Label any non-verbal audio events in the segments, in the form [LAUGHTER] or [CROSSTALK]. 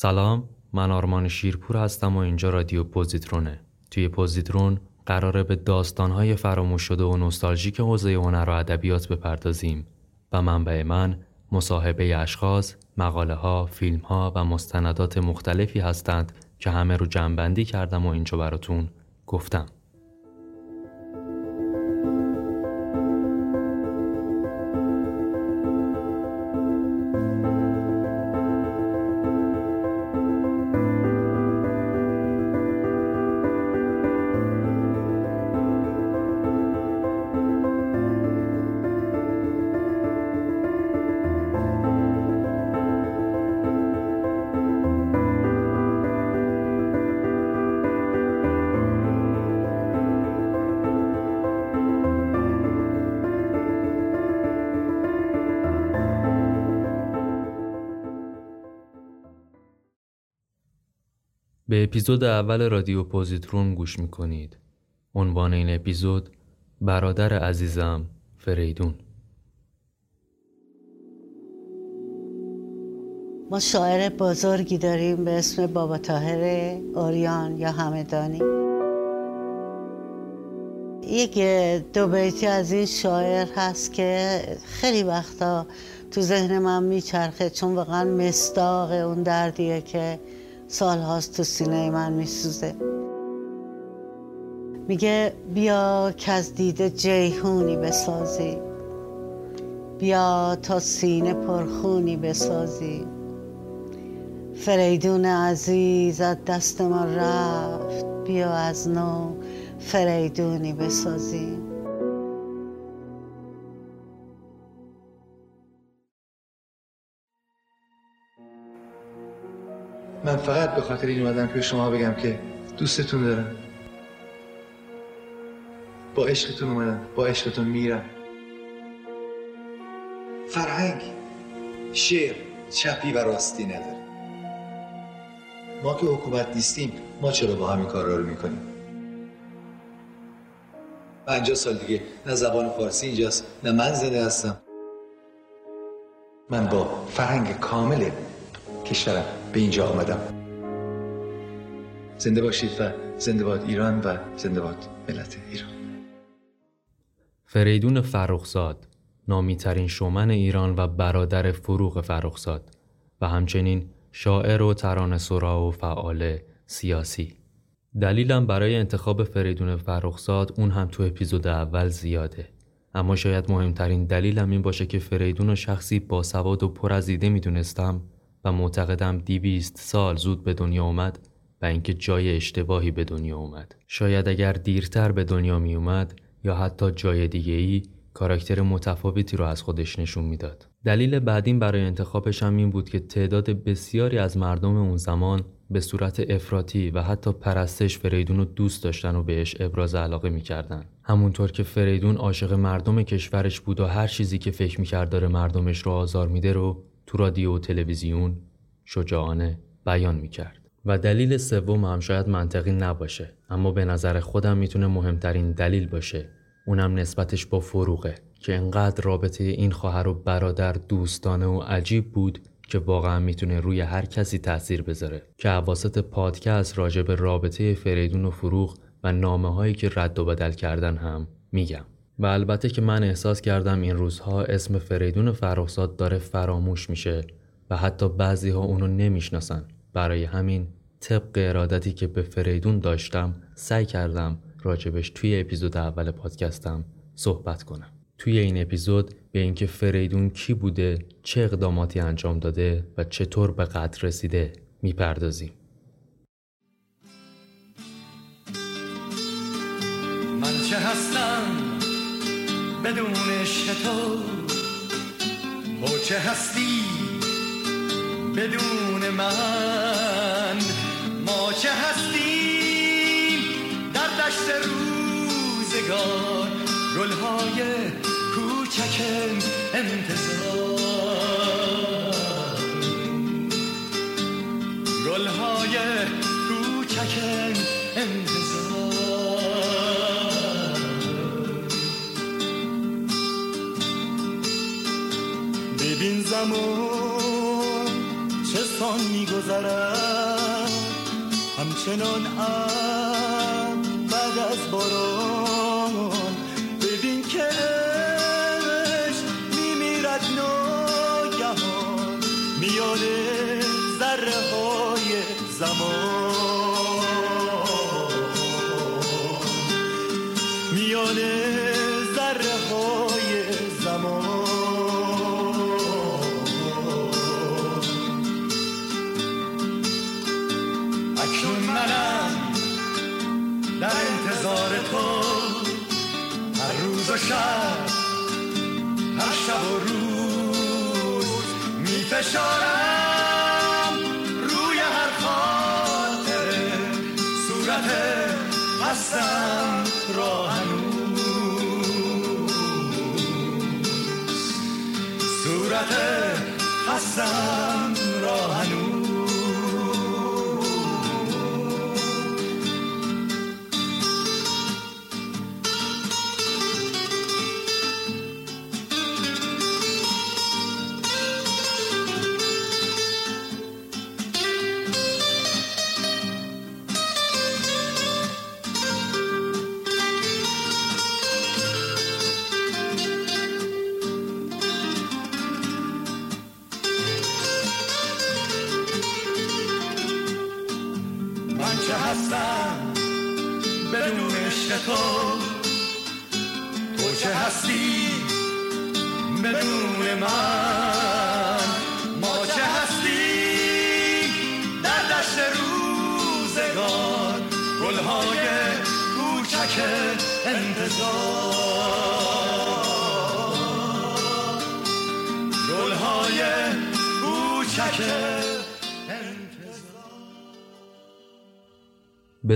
سلام من آرمان شیرپور هستم و اینجا رادیو پوزیترونه توی پوزیترون قراره به داستانهای فراموش شده و نوستالژیک حوزه هنر و ادبیات بپردازیم و منبع من مصاحبه اشخاص، مقاله ها، فیلم ها و مستندات مختلفی هستند که همه رو جمعبندی کردم و اینجا براتون گفتم. اپیزود اول رادیو پوزیترون گوش می‌کنید. عنوان این اپیزود برادر عزیزم فریدون ما شاعر بزرگی داریم به اسم بابا تاهر اوریان یا همدانی یک دو بیتی از این شاعر هست که خیلی وقتا تو ذهن من میچرخه چون واقعا مستاق اون دردیه که سال هاست تو سینه من میسوزه. میگه بیا که از دیده جیهونی بسازی. بیا تا سینه پرخونی بسازی. فریدون عزیز از دست ما رفت. بیا از نو فریدونی بسازی. من فقط به خاطر این اومدم که شما بگم که دوستتون دارم. با عشقتون اومدم با عشقتون میرم. فرهنگ شعر چپی و راستی نداره. ما که حکومت نیستیم ما چرا با همین کار رو می‌کنیم؟ پنجاه سال دیگه نه زبان فارسی اینجاست نه من زنده هستم. من با فرهنگ کامل کشورم. به اینجا آمدم. زنده باشید و زنده باد ایران و زنده باد ملت ایران. فریدون فرخزاد نامیترین شومن ایران و برادر فروغ فرخزاد و همچنین شاعر و ترانه سرا و فعال سیاسی. دلیلم برای انتخاب فریدون فرخزاد اون هم تو اپیزود اول زیاده. اما شاید مهمترین دلیلم این باشه که فریدون و شخصی با سواد و پر از ایده می‌دونستم معتقدم دیویست سال زود به دنیا اومد و اینکه جای اشتباهی به دنیا اومد شاید اگر دیرتر به دنیا می اومد یا حتی جای دیگه ای کاراکتر متفاوتی رو از خودش نشون می‌داد. دلیل بعدین برای انتخابش هم این بود که تعداد بسیاری از مردم اون زمان به صورت افراطی و حتی پرستش فریدون رو دوست داشتن و بهش ابراز علاقه می‌کردن. همونطور که فریدون عاشق مردم کشورش بود و هر چیزی که فکر می‌کرد داره مردمش رو آزار میده رو تو رادیو و تلویزیون شجاعانه بیان می‌کرد. و دلیل سوم هم شاید منطقی نباشه اما به نظر خودم می‌تونه مهمترین دلیل باشه. اونم نسبتش با فروغه که انقدر رابطه این خواهر و برادر دوستانه و عجیب بود که واقعا می‌تونه روی هر کسی تاثیر بذاره. که عواسط پادکست راجع به رابطه فریدون و فروغ و نامه هایی که رد و بدل کردن هم میگم. و البته که من احساس کردم این روزها اسم فریدون فرخزاد داره فراموش میشه و حتی بعضی ها اونو نمی‌شناسن. برای همین طبق ارادتی که به فریدون داشتم سعی کردم راجبش توی اپیزود اول پادکستم صحبت کنم. توی این اپیزود به اینکه فریدون کی بوده چه اقداماتی انجام داده و چطور به قدر رسیده می‌پردازیم. من چه هستم؟ بدون تو و چه هستی؟ بدون من. ما چه هستیم؟ در دشت روزگار. گلهای کوچک انتظار. گلهای کوچک انتظار. زمان چه سان میگذرد. همچنان هم بعد از باران. ببین که عشق میمیرد ناگهان. میان ذره های زمان. صورت هستم را هنوز. صورت هستم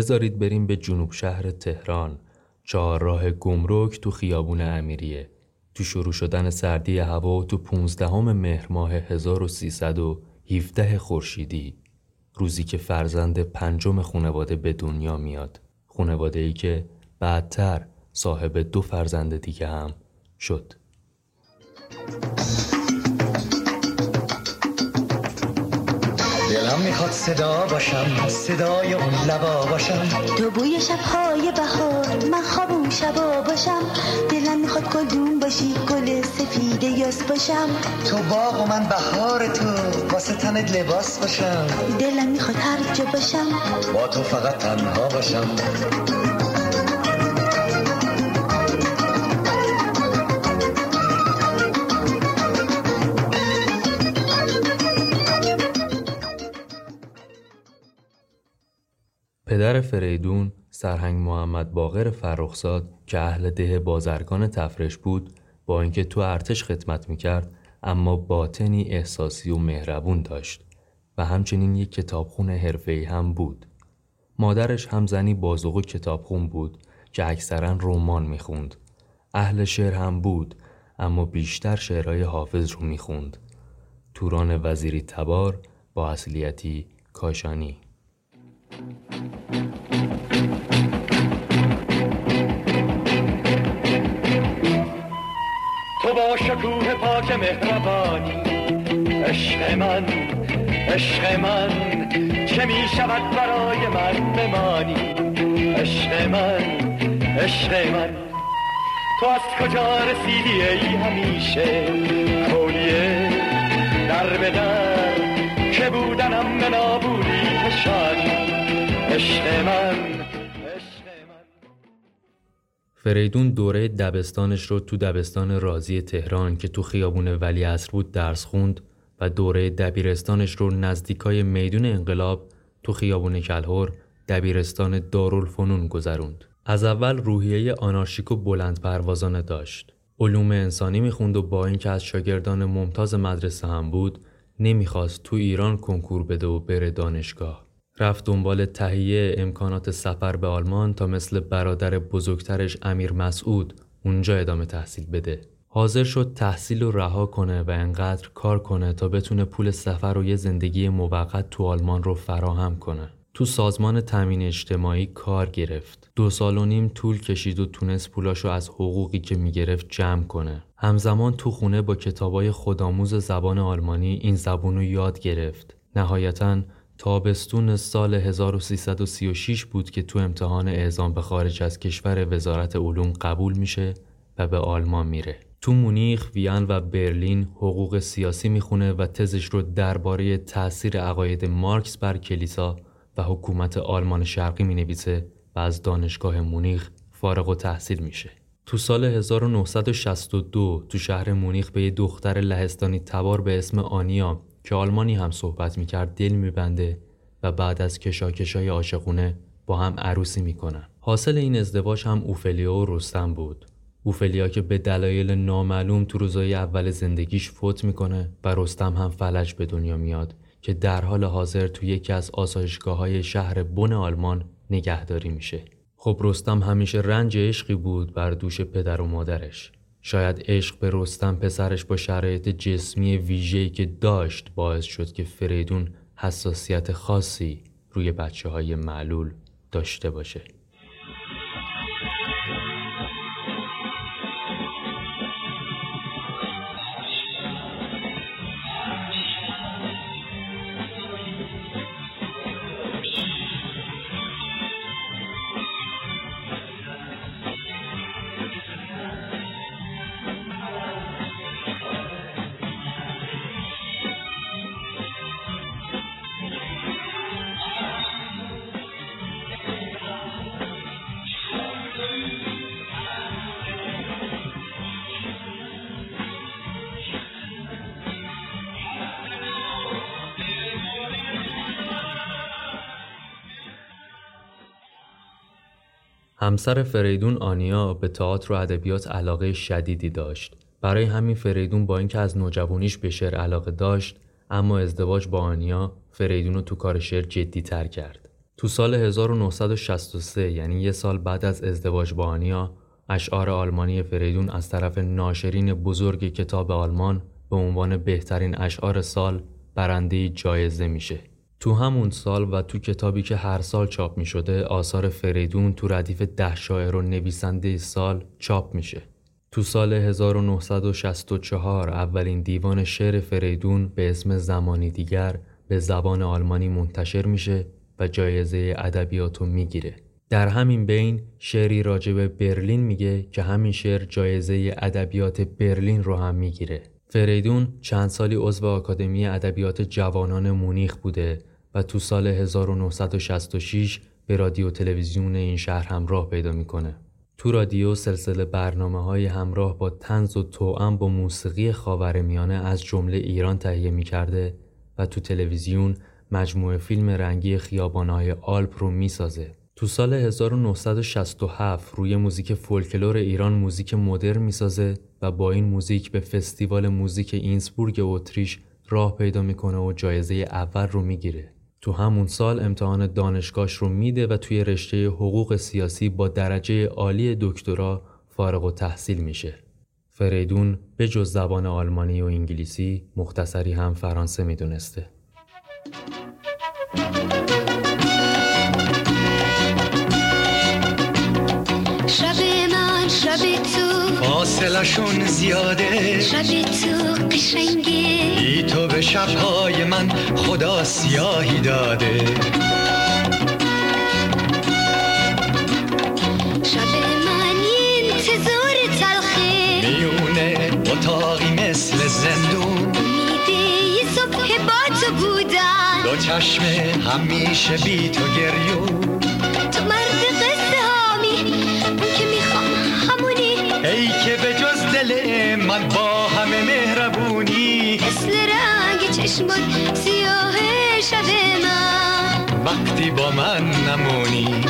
بذارید بریم به جنوب شهر تهران. چهارراه گمرک تو خیابون امیریه. تو شروع شدن سردی هوا تو 15 مهر ماه 1317 خورشیدی. روزی که فرزند پنجم خانواده به دنیا میاد. خانواده ای که بعدتر صاحب دو فرزند دیگه هم شد. دلم می‌خواد صدا باشم صدای اون لبا باشم. تو بوی شبهای بهار من خواب اون شبا باشم. دلم می‌خواد گلدون باشی گل سفید یاس باشم. تو باغ و من بهار تو واسه تنت لباس باشم. دلم می‌خواد هر جا باشم. با تو فقط تنها باشم. فریدون سرهنگ محمد باقر فرخزاد که اهل ده بازرگان تفرش بود با اینکه تو ارتش خدمت می‌کرد اما باطنی احساسی و مهربون داشت و همچنین یک کتابخون حرفه‌ای هم بود. مادرش هم زنی بازوق کتابخون بود که اکثرا رمان می‌خوند. اهل شعر هم بود اما بیشتر شعرهای حافظ رو می‌خوند. توران وزیری تبار با اصلیتی کاشانی تو با شکوه پاک مهربانی عشق من عشق من چه می شود برای من بمانی؟ عشق من عشق من. تو از کجا رسیدی ای همیشه؟ کولیه در به در که بودنم به نابودی فریدون دوره دبستانش رو تو دبستان رازی تهران که تو خیابون ولیعصر بود درس خوند و دوره دبیرستانش رو نزدیکای میدون انقلاب تو خیابون کلهور دبیرستان دارالفنون گذروند. از اول روحیه آنارشیک و بلند پروازانه داشت. علوم انسانی می‌خوند و با اینکه از شاگردان ممتاز مدرسه هم بود نمی‌خواست تو ایران کنکور بده و بره دانشگاه. رفت دنبال تهیه امکانات سفر به آلمان تا مثل برادر بزرگترش امیر مسعود اونجا ادامه تحصیل بده. حاضر شد تحصیل رو رها کنه و انقدر کار کنه تا بتونه پول سفر و یه زندگی موقت تو آلمان رو فراهم کنه. تو سازمان تامین اجتماعی کار گرفت. دو سال و نیم طول کشید و تونست پولاشو از حقوقی که می‌گرفت جمع کنه. همزمان تو خونه با کتابای خودآموز زبان آلمانی این زبون رو یاد گرفت. نهایتا تابستون سال 1336 بود که تو امتحان اعزام به خارج از کشور وزارت علوم قبول میشه و به آلمان میره. تو مونیخ، وین و برلین حقوق سیاسی می‌خونه و تزش رو درباره تاثیر عقاید مارکس بر کلیسا و حکومت آلمان شرقی می‌نویسه و از دانشگاه مونیخ فارغ و تحصیل میشه. تو سال 1962 تو شهر مونیخ به یه دختر لهستانی تبار به اسم آنیا که آلمانی هم صحبت می‌کرد دل میبنده و بعد از کشاکشای عاشقونه با هم عروسی می‌کنن. حاصل این ازدواج هم اوفلیا و رستم بود. اوفلیا که به دلایل نامعلوم تو روزای اول زندگیش فوت می‌کنه و رستم هم فلج به دنیا میاد که در حال حاضر تو یکی از آسایشگاه های شهر بن آلمان نگهداری میشه. خب رستم همیشه رنج عشقی بود بر دوش پدر و مادرش. شاید عشق به رستم پسرش با شرایط جسمی ویژه‌ای که داشت باعث شد که فریدون حساسیت خاصی روی بچه های معلول داشته باشه. همسر فریدون آنیا به تئاتر و ادبیات علاقه شدیدی داشت. برای همین فریدون با اینکه از نوجوانیش به شعر علاقه داشت، اما ازدواج با آنیا فریدون رو تو کار شعر جدی تر کرد. تو سال 1963 یعنی یه سال بعد از ازدواج با آنیا، اشعار آلمانی فریدون از طرف ناشرین بزرگ کتاب آلمان به عنوان بهترین اشعار سال برنده جایزه میشه. تو همون سال و تو کتابی که هر سال چاپ می شده آثار فریدون تو ردیف ده شاعر و نویسنده سال چاپ میشه. تو سال 1964 اولین دیوان شعر فریدون به اسم زمانی دیگر به زبان آلمانی منتشر میشه و جایزه ادبیات رو می‌گیره. در همین بین شعری راجع به برلین میگه که همین شعر جایزه ادبیات برلین رو هم می‌گیره. فریدون چند سالی عضو آکادمی ادبیات جوانان مونیخ بوده و تو سال 1966 به رادیو تلویزیون این شهر همراه پیدا می‌کنه. تو رادیو سلسله برنامه های همراه با تنز و توأم با موسیقی خاورمیانه از جمله ایران تهیه می‌کرده و تو تلویزیون مجموعه فیلم رنگی خیابانهای آلپ رو می‌سازه. تو سال 1967 روی موزیک فولکلور ایران موزیک مدرن می‌سازه و با این موزیک به فستیوال موزیک اینسبورگ اتریش راه پیدا می‌کنه و جایزه اول رو می‌گیره. تو همون سال امتحان دانشگاهش رو میده و توی رشته حقوق سیاسی با درجه عالی دکترا فارغ و تحصیل میشه. فریدون به جز زبان آلمانی و انگلیسی مختصری هم فرانسه می‌دونسته. فاصلشون زیاده. شب تو قشنگه. بی تو به شبهای من خدا سیاهی داده. شب من انتظار تلخه. میونه اتاقی مثل زندون. میده صبح با تو بودن. دو چشم همیشه بی تو گریون. دل من با همه مهربونی مثل رنگ چشمات سیاه شب من وقتی با من نمونی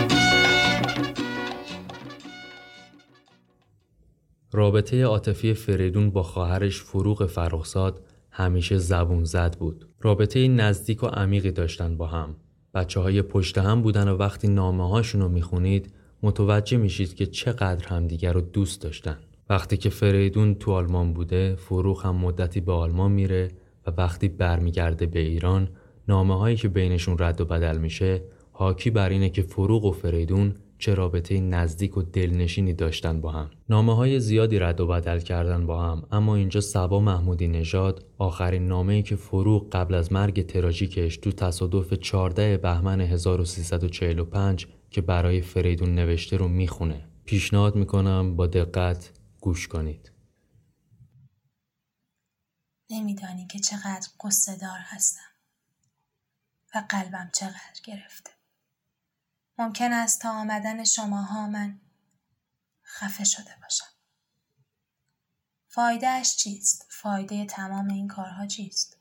رابطه عاطفی فریدون با خواهرش فروغ فرخزاد همیشه زبون زد بود. رابطه نزدیک و عمیقی داشتن با هم. بچه های پشت هم بودن و وقتی نامه هاشون رو می‌خونید متوجه میشید که چقدر همدیگر رو دوست داشتن. وقتی که فریدون تو آلمان بوده فروغ هم مدتی به آلمان میره و وقتی برمیگرده به ایران نامه هایی که بینشون رد و بدل میشه حاکی بر اینه که فروغ و فریدون چه رابطه نزدیک و دلنشینی داشتن با هم. نامه های زیادی رد و بدل کردن با هم اما اینجا سبا محمودی نژاد آخرین نامه‌ای که فروغ قبل از مرگ تراژیکش تو تصادف 14 بهمن 1345 که برای فریدون نوشته رو می‌خونه. پیشنهاد می‌کنم با دقت گوش کنید. نمیدانی که چقدر قصه دار هستم و قلبم چقدر گرفته. ممکن است تا آمدن شماها من خفه شده باشم. فایدهش چیست؟ فایده تمام این کارها چیست؟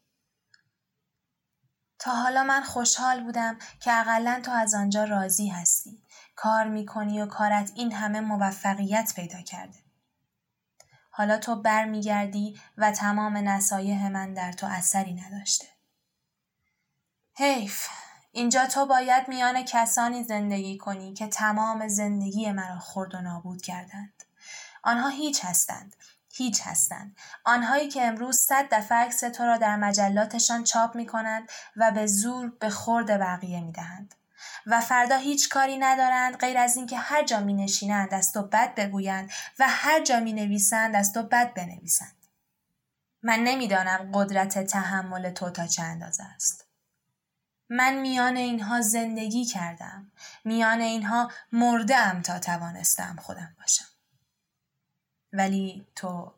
تا حالا من خوشحال بودم که اقلا تو از آنجا راضی هستی. کار می‌کنی و کارت این همه موفقیت پیدا کرده. حالا تو برمیگردی و تمام نصایح من در تو اثری نداشته. حیف اینجا تو باید میان کسانی زندگی کنی که تمام زندگی مرا خرد و نابود کردند. آنها هیچ هستند. هیچ هستند. آنهایی که امروز صد دفعه عکس تو را در مجلاتشان چاپ می کنند و به زور به خورد بقیه می دهند. و فردا هیچ کاری ندارند غیر از اینکه هر جا می نشینند از تو بد بگویند و هر جا می نویسند از تو بد بنویسند. من نمی‌دانم قدرت تحمل تو تا چه اندازه است. من میان اینها زندگی کردم. میان اینها مرده تا توانستم خودم باشم. ولی تو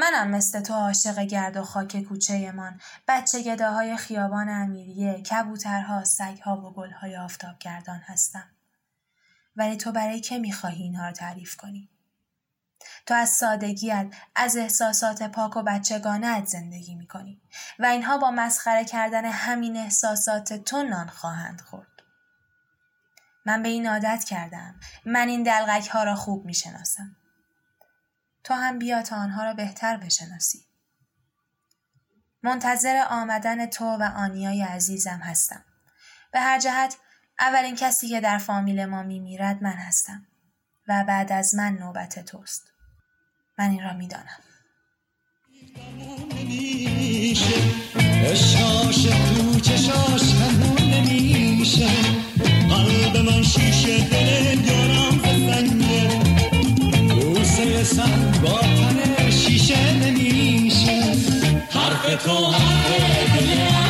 منم مثل تو عاشق گرد و خاک کوچه من. بچه گده های خیابان امیریه کبوترها سگها و گلهای آفتابگردان هستم. ولی تو برای که می‌خواهی اینها رو تعریف کنی؟ تو از سادگیت از احساسات پاک و بچگانت زندگی می‌کنی. و اینها با مسخره کردن همین احساسات تو نان خواهند خورد. من به این عادت کردم. من این دلغک ها را خوب می‌شناسم. تو هم بیا تا آنها را بهتر بشناسی. منتظر آمدن تو و آنیای عزیزم هستم. به هر جهت اولین کسی که در فامیل ما میمیرد من هستم و بعد از من نوبت توست. من این را می‌دانم. قلب من شیشه سنگ با تن شیشه نمیشه. حرف تو حرف دل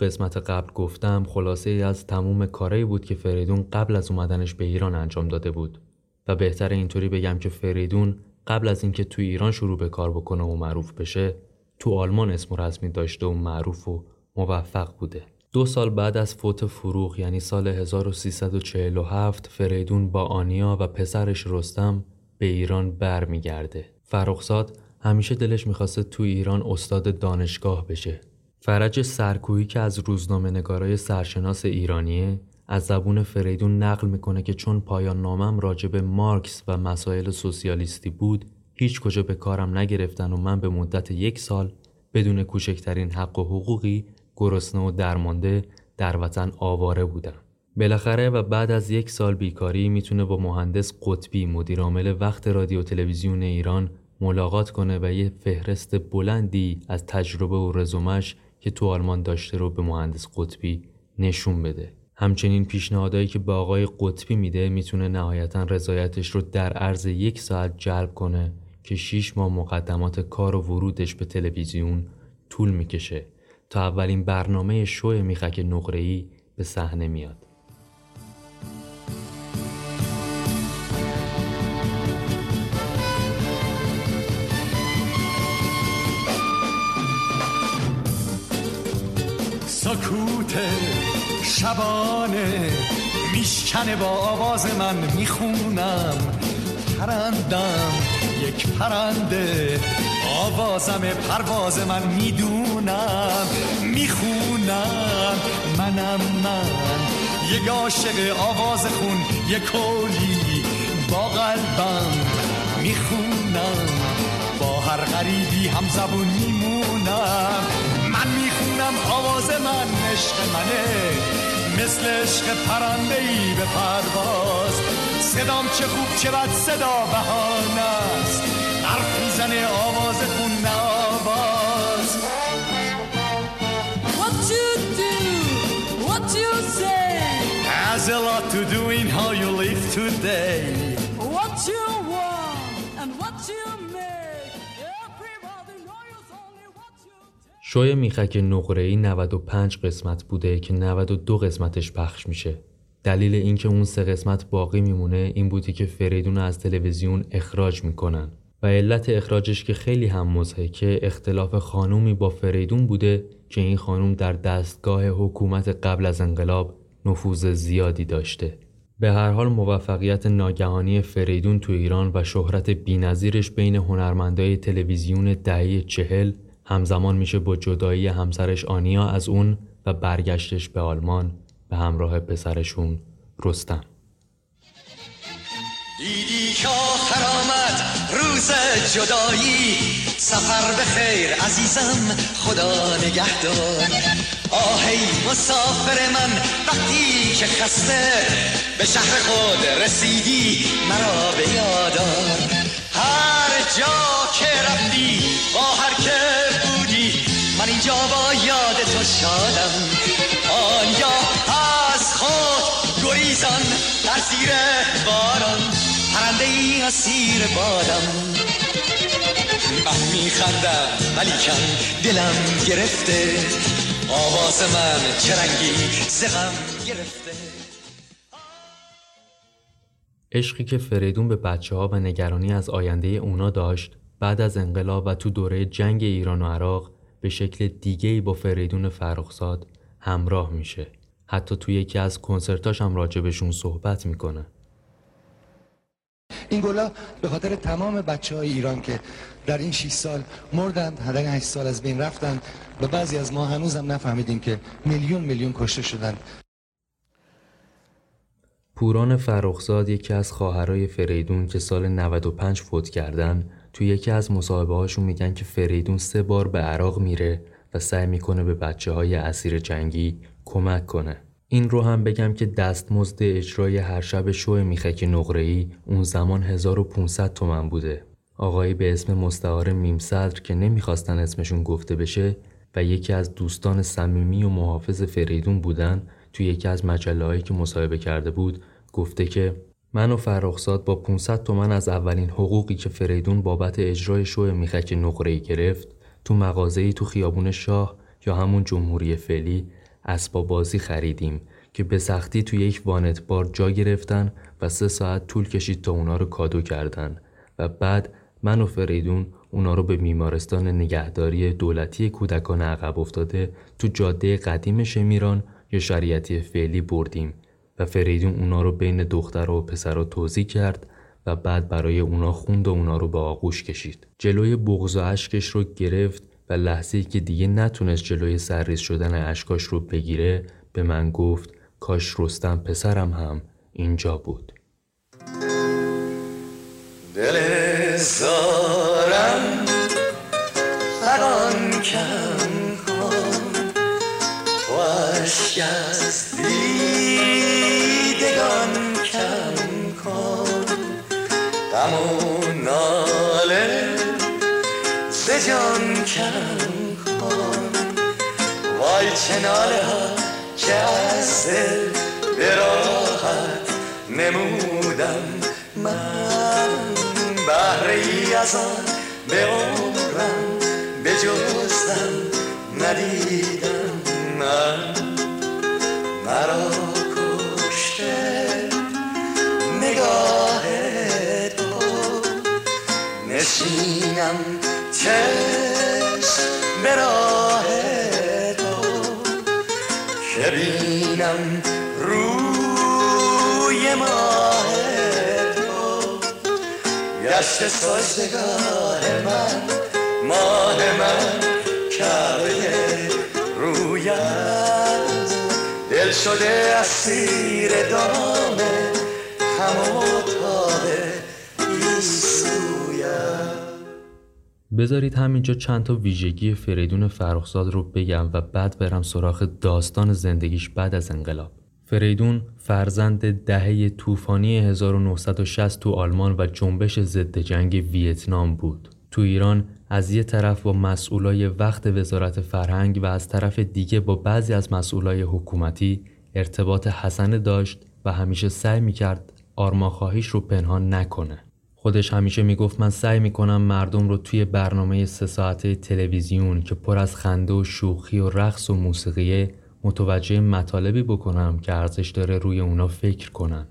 قسمت قبل گفتم خلاصه ای از تموم کارایی بود که فریدون قبل از اومدنش به ایران انجام داده بود. و بهتر اینطوری بگم که فریدون قبل از اینکه تو ایران شروع به کار بکنه و معروف بشه تو آلمان اسم رسمی داشته و معروف و موفق بوده. دو سال بعد از فوت فروغ یعنی سال 1347 فریدون با آنیا و پسرش رستم به ایران برمیگرده. فرخزاد همیشه دلش می‌خواسته تو ایران استاد دانشگاه بشه. فرج سرکویی که از روزنامه نگارای سرشناس ایرانیه از زبون فریدون نقل می‌کنه که چون پایان نامم راجب مارکس و مسائل سوسیالیستی بود هیچ کجا به کارم نگرفتن و من به مدت یک سال بدون کوچکترین حق و حقوقی گرسنه و درمانده در وطن آواره بودم. بالاخره و بعد از یک سال بیکاری می‌تونه با مهندس قطبی مدیرعامل وقت رادیو تلویزیون ایران ملاقات کنه و یه فهرست بلندی از تجربه و رزومش که تو آلمان داشته رو به مهندس قطبی نشون بده. همچنین پیشنهادهایی که به آقای قطبی میده می‌تونه نهایتا رضایتش رو در عرض یک ساعت جلب کنه که 6 ماه مقدمات کار و ورودش به تلویزیون طول می‌کشه تا اولین برنامه شو میخک نقره‌ای به صحنه میاد. سکوت شبانه میشکنه با آواز من می‌خونم. پرندم یک پرنده آوازم پرواز من می‌دونم می‌خونم. منم من یک عاشق آواز خون یک کلی با قلبم می‌خونم. با هر غریبی هم زبون میمونم. می‌خونم آواز من عشق منه. مثل عشق پرنده ای به پرواز. صدام چه خوب چه بد صدا بهانه است. حرف می‌زنه آواز خون آواز. What you do, what you say? Has a lot to do in how you live today. شوی میخک نقره‌ای 95 قسمت بوده که 92 قسمتش پخش میشه. دلیل اینکه اون سه قسمت باقی میمونه این بودی که فریدون از تلویزیون اخراج می‌کنن و علت اخراجش که خیلی هم مزهکه اختلاف خانومی با فریدون بوده که این خانوم در دستگاه حکومت قبل از انقلاب نفوذ زیادی داشته. به هر حال موفقیت ناگهانی فریدون تو ایران و شهرت بینظیرش بین هنرمندای تلویزیون دهه چهل همزمان میشه با جدایی همسرش آنیا از اون و برگشتش به آلمان به همراه پسرشون رستم. دیدی که آخر آمد روز جدایی؟ سفر به خیر عزیزم خدا نگهدار. آهی مسافر من وقتی که خسته به شهر خود رسیدی مرا به یادار هر جا که رفتی با هر که اینجا با یاد تو شادم. آنیا از خود گریزان در زیر باران. پرنده ای اسیر بادم. من میخندم ولی کم دلم گرفته. آواز من چه رنگی زغم گرفته. عشقی که فریدون به بچه ها و نگرانی از آینده اونا داشت بعد از انقلاب و تو دوره جنگ ایران و عراق به شکل دیگه‌ای با فریدون فرخزاد همراه میشه. حتی تو یکی از کنسرتاش هم راجبشون صحبت می‌کنه. این گلا به خاطر تمام بچه های ایران که در این 6 سال مردند در 8 سال از بین رفتند و بعضی از ما هنوزم نفهمیدیم که میلیون میلیون کشته شدند پوران فرخزاد یکی از خواهرای فریدون که سال 95 فوت کردن تو یکی از مصاحبه هاشون میگن که فریدون سه بار به عراق میره و سعی می‌کنه به بچه های اسیر جنگی کمک کنه. این رو هم بگم که دستمزد اجرای هر شب شو میخک نقره‌ای اون زمان 1500 تومن بوده. آقایی به اسم مستعار میمصدر که نمی‌خواستن اسمشون گفته بشه و یکی از دوستان صمیمی و محافظ فریدون بودن توی یکی از مجله که مصاحبه کرده بود گفته که من و فرخزاد با 500 تومن از اولین حقوقی که فریدون بابت اجرای شو میخک نقره‌ای گرفت تو مغازه‌ای تو خیابون شاه یا همون جمهوری فعلی اسباب بازی خریدیم که به سختی تو یک وانت بار جا گرفتن و سه ساعت طول کشید تا اونا رو کادو کردن و بعد من و فریدون اونا رو به بیمارستان نگهداری دولتی کودکان عقب افتاده تو جاده قدیم شمیران یا شریعتی فعلی بردیم. و فریدون اونا رو بین دختر و پسر رو توضیح کرد و بعد برای اونا خوند و اونا رو به آغوش کشید. جلوی بغض و اشکش رو گرفت و لحظه که دیگه نتونست جلوی سرریز شدن اشکاش رو بگیره به من گفت کاش رستم پسرم هم اینجا بود. دل زارم کم کن و کم کن وای چه ناله ها که از دل به راحت نمودم. من بهره ای از آن به عمرم به جزدم ندیدم. من مرا کشته نگاه تو. نشینم چشم به راه تو که ببینم روی ماه تو. گشت سازگاه من ماه من کعبه رویت دل شده اسیر دام خم و تاب بذارید همینجا چند تا ویژگی فریدون فرخزاد رو بگم و بعد برم سراغ داستان زندگیش بعد از انقلاب. فریدون فرزند دهه طوفانی 1960 تو آلمان و جنبش ضد جنگ ویتنام بود. تو ایران از یه طرف با مسئولای وقت وزارت فرهنگ و از طرف دیگه با بعضی از مسئولای حکومتی ارتباط حسنه داشت و همیشه سعی می‌کرد آرماخواهیش رو پنهان نکنه. خودش همیشه می‌گفت من سعی می‌کنم مردم رو توی برنامه سه ساعته تلویزیون که پر از خنده و شوخی و رقص و موسیقیه متوجه مطالبی بکنم که ارزش داره روی اونا فکر کنن.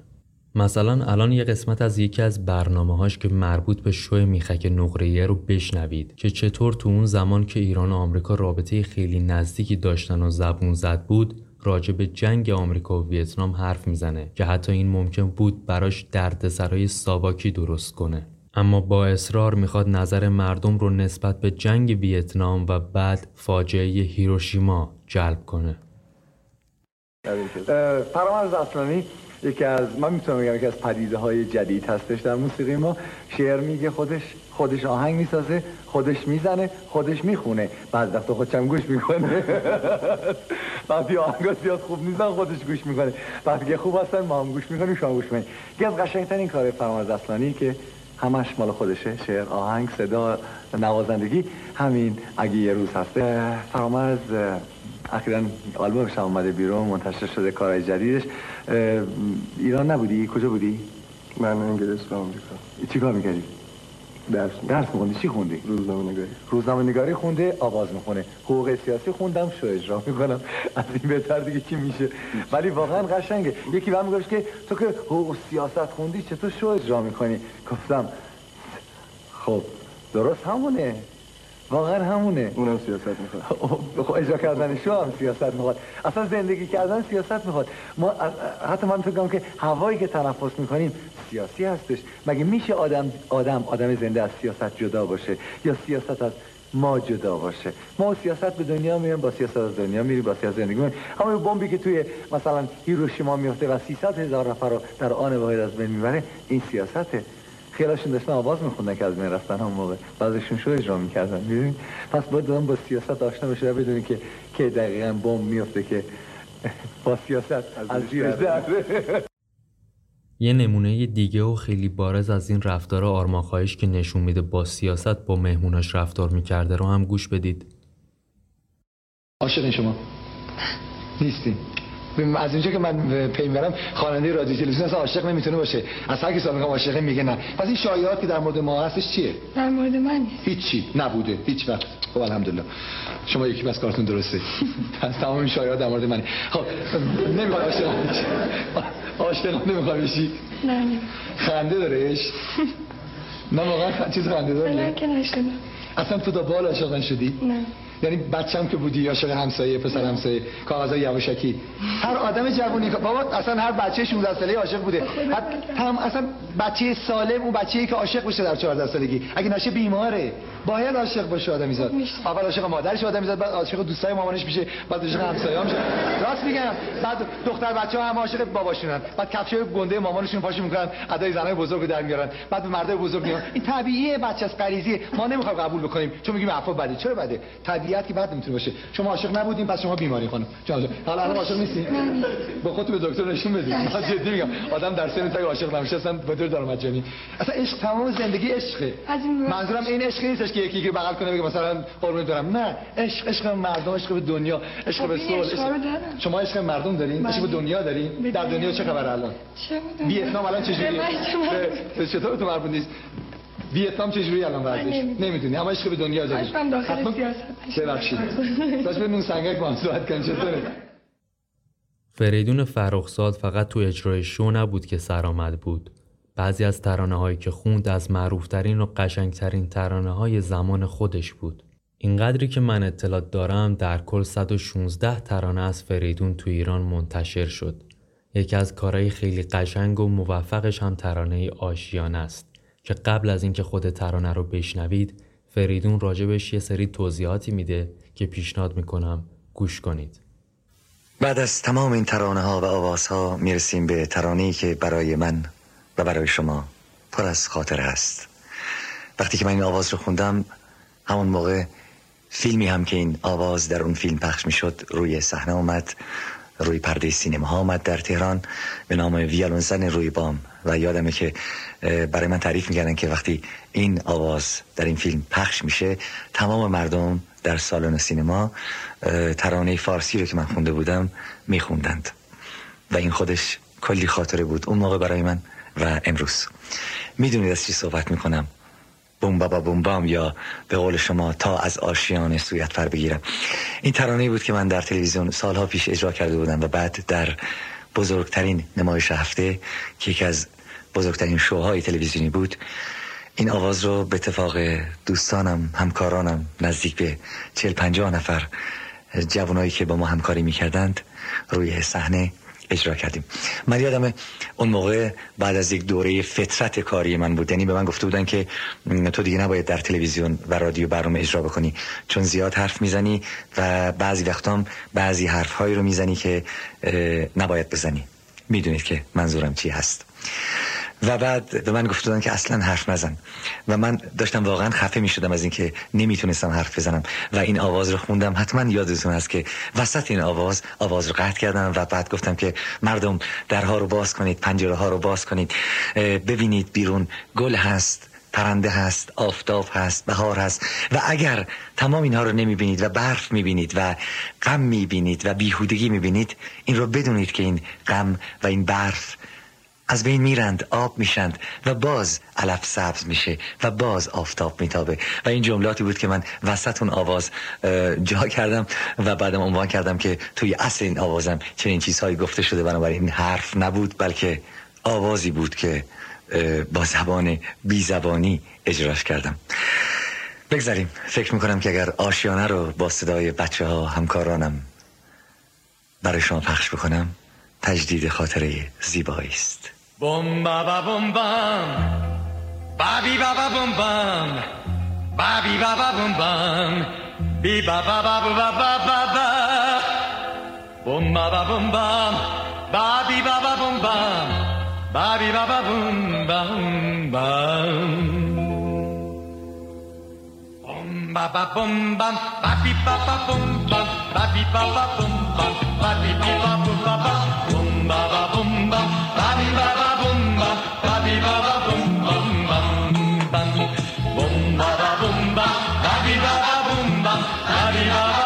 مثلا الان یه قسمت از یکی از برنامه هاش که مربوط به شو میخک نقریه رو بشنوید که چطور تو اون زمان که ایران و آمریکا رابطه خیلی نزدیکی داشتن و زبون زد بود راجع به جنگ آمریکا و ویتنام حرف می‌زنه که حتی این ممکن بود براش دردسرای ساواکی درست کنه. اما با اصرار می‌خواد نظر مردم رو نسبت به جنگ ویتنام و بعد فاجعه هیروشیما جلب کنه. فرامرز اصلانی یکی از من می‌تونم بگم یکی از پدیده های جدید هستش در موسیقی ما. شعر میگه خودش خودش آهنگ می‌سازه خودش می‌زنه خودش می‌خونه. بعد وقتا خودشم گوش می‌کنه. وقتی [LAUGHS] آهنگا زیاد خوب نیستن خودش گوش می‌کنه. وقتی که خوب هستن ما هم گوش می‌کنیم شما گوش می‌کنیم یکی از قشنگترین کار فرامرز اصلانی که همش مال خودشه شعر آهنگ صدا نوازندگی. همین اگه یه روز هسته فرامرز اخیرا آلبومش هم اومده بیرون منتشر شده کارهای جدیدش. ایران نبودی؟ کجا بودی؟ من انگلیس و آمریکا. چی کار می‌کردی؟ درس. درس میخوندی؟ چی خوندی؟ روزنامه نگاری. روزنامه نگاری خونده آواز می‌خونه. حقوق سیاسی خوندم شو اجرا می‌کنم. از این بهتر دیگه چی میشه؟ ولی واقعا قشنگه. یکی بهم می‌گفت که تو که حقوق سیاست خوندی چطور شو اجرا می‌کنی؟ گفتم خب درست همونه. واقعا همونه. اونم سیاست می‌خواد. خب اجرا کردن شو هم سیاست می‌خواد. اصلا زندگی کردن سیاست می‌خواد. ما حتی من فکر که هوایی که تنفس می‌کنیم سیاسی هستش. مگه میشه آدم آدم آدم زنده از سیاست جدا باشه؟ یا سیاست از ما جدا باشه؟ ما سیاست به دنیا میایم با سیاست از دنیا میری با سیاست زندگی میریم همه بمبی که توی مثلا هیروشیما میفته و 300 هزار نفر رو در آن واحد از بین می‌بره این سیاسته. خیالشون داشتن آواز میخوندن که از من رفتن هم موقع. بعضشون شو اجرا می‌کردن می‌دونی؟ پس باید دادم با سیاست آشنا بشه بدونی که که دقیقا بمب میفته که با سیاست از زیرش یه نمونه دیگه و خیلی بارز از این رفتار آرماخواهش که نشون میده با سیاست با مهموناش رفتار می‌کرده رو هم گوش بدید. عاشق شما. نیستین از اینجا که من پی می‌برم خواننده رادیو تلویزیون اصلا عاشق نمی‌تونه باشه. از هر کی سوال میگم عاشق میگه نه. پس این شایعات که در مورد ما هستش چیه؟ در مورد من هیچی. نبوده. هیچ وقت. خب الحمدلله. شما یکی بس کارتون درسته. پس تمام این شایعات در مورد منه. خب نمی‌خواد عاشق عاشق نمی‌خواد بشی نه خنده دارهش نه واقعا چیز خنده داره. نه که نشدم اصلا تو تا بال عاشق شدی؟ نه. یعنی بچم که بودی یا عاشق همسایه پسر همسایه کاغذای یواشکی. هر آدم جوونی بابا اصلا هر بچه 16 ساله عاشق بوده. هم اصلا بچه سالم اون بچه‌ای که عاشق بشه در 14 سالگی. اگه نشه بیماره. باید عاشق باشه آدمی زاد اول عاشق مادرش آدمی زاد بعد عاشق دوستای مامانش میشه بعد عاشق همسایه‌ها میشه. راست میگم. بعد دختر بچه‌ها هم عاشق باباشونن. بعد کفشای گنده مامانشون پاشو می‌کنن ادای زنای بزرگ در میارن. بعد به مردای بزرگ میان. این طبیعیه بچه از غریزیه. ما نمی‌خوایم قبول بکنیم. چون میگیم عفو بده. چرا بده؟ طبیعت که بد می‌تونه باشه. شما عاشق نبودین پس شما بیماری خانم. جان حالا الان عاشق نیستی؟ با خودت به دکتر نشون بدید من جدی میگم. آدم در سن تا عاشق نمیشه اصلا به طور دارم مجانی اصلا عشق تمام زندگی عشقه. منظورم این عشق نیستش که یکی که بغل کنه بگه مثلا قربون دارم نه عشق عشق مردم عشق به دنیا عشق به صلح شما عشق مردم دارین؟ عشق به دنیا دارین؟ در دنیا چه خبر الان؟ ویتنام الان چجوریه چطور تو مربوط نیست؟ ویتنام چجوری الان ورزش نمی‌دونی. اما عشق به دنیا داری حتما داخل سیاست. ببخشید. داشت به نون سنگک با هم صحبت کن چطوره؟ فریدون فرخزاد فقط تو اجرای شو نبود که سرآمد بود. بعضی از ترانه هایی که خوند از معروفترین و قشنگترین ترانه های زمان خودش بود اینقدری که من اطلاع دارم در کل 116 ترانه از فریدون تو ایران منتشر شد. یکی از کارهای خیلی قشنگ و موفقش هم ترانه آشیان است که قبل از اینکه خود ترانه رو بشنوید فریدون راجبش یه سری توضیحاتی میده که پیشنهاد می‌کنم گوش کنید. بعد از تمام این ترانه ها و آواز ها می‌رسیم به ترانه‌ای که برای من و برای شما پر از خاطر است. وقتی که من این آواز رو خوندم همون موقع فیلمی هم که این آواز در اون فیلم پخش می‌شد روی صحنه اومد روی پرده سینما ها آمد در تهران. به نام ویالون زن روی بام. و یادمه که برای من تعریف می‌کردن که وقتی این آواز در این فیلم پخش میشه تمام مردم در سالن سینما ترانه فارسی رو که من خونده بودم میخوندند. و این خودش کلی خاطره بود. اون موقع برای من و امروز. می‌دونید از چی صحبت می‌کنم؟ بوم بابا بوم بام یا به قول شما تا از آشیان سویت فر بگیرم. این ترانه بود که من در تلویزیون سالها پیش اجرا کرده بودم و بعد در بزرگترین نمایش هفته که یکی از بزرگترین شوهای تلویزیونی بود این آواز رو به اتفاق دوستانم همکارانم نزدیک به چل پنجاه نفر جوانایی که با ما همکاری می‌کردند روی صحنه اجرا کردیم. من یادم اون موقع بعد از یک دوره فطرت کاری من بود. یعنی به من گفته بودن که تو دیگه نباید در تلویزیون و رادیو برنامه اجرا بکنی. چون زیاد حرف می‌زنی و بعضی وقتام بعضی حرفهایی رو می‌زنی که نباید بزنی. می‌دونید که منظورم چی هست. و بعد به من گفتن که اصلا حرف نزن. و من داشتم واقعا خفه می شدم از اینکه نمی‌تونستم حرف بزنم. و این آواز رو خوندم. حتما یادتون هست که وسط این آواز آواز رو قطع کردم و بعد گفتم که مردم درها رو باز کنید پنجره ها رو باز کنید. ببینید بیرون گل هست پرنده هست آفتاب هست بهار هست. و اگر تمام اینها رو نمی‌بینید و برف می‌بینید و غم می‌بینید و بیهودگی می‌بینید این رو بدونید که این غم و این برف از بین میرند آب میشند و باز علف سبز میشه و باز آفتاب میتابه. و این جملاتی بود که من وسط اون آواز جا کردم و بعدم عنوان کردم که توی اصل این آوازم چنین چیزهایی گفته شده. بنابراین این حرف نبود بلکه آوازی بود که با زبان بی زبانی اجراش کردم. بگذاریم. فکر می‌کنم که اگر آشیانه رو با صدای بچه ها همکارانم برای شما پخش بکنم تجدید خاطره زیبایی است. Bum ba ba bum bum. Ba bi ba ba bum bum. Ba bi ba ba bum bum. Bi ba ba ba ba ba ba ba. Bum ba ba bum bum. Ba bi ba ba bum bum. Ba bi ba ba bum bum bum. Ba ba bum bum. Ba bi ba ba bum bum. Ba bi ba ba bum bum. Ba bi bi ba bum ba ba. Bum ba ba bum bum. Ba bi ba la di da da bum.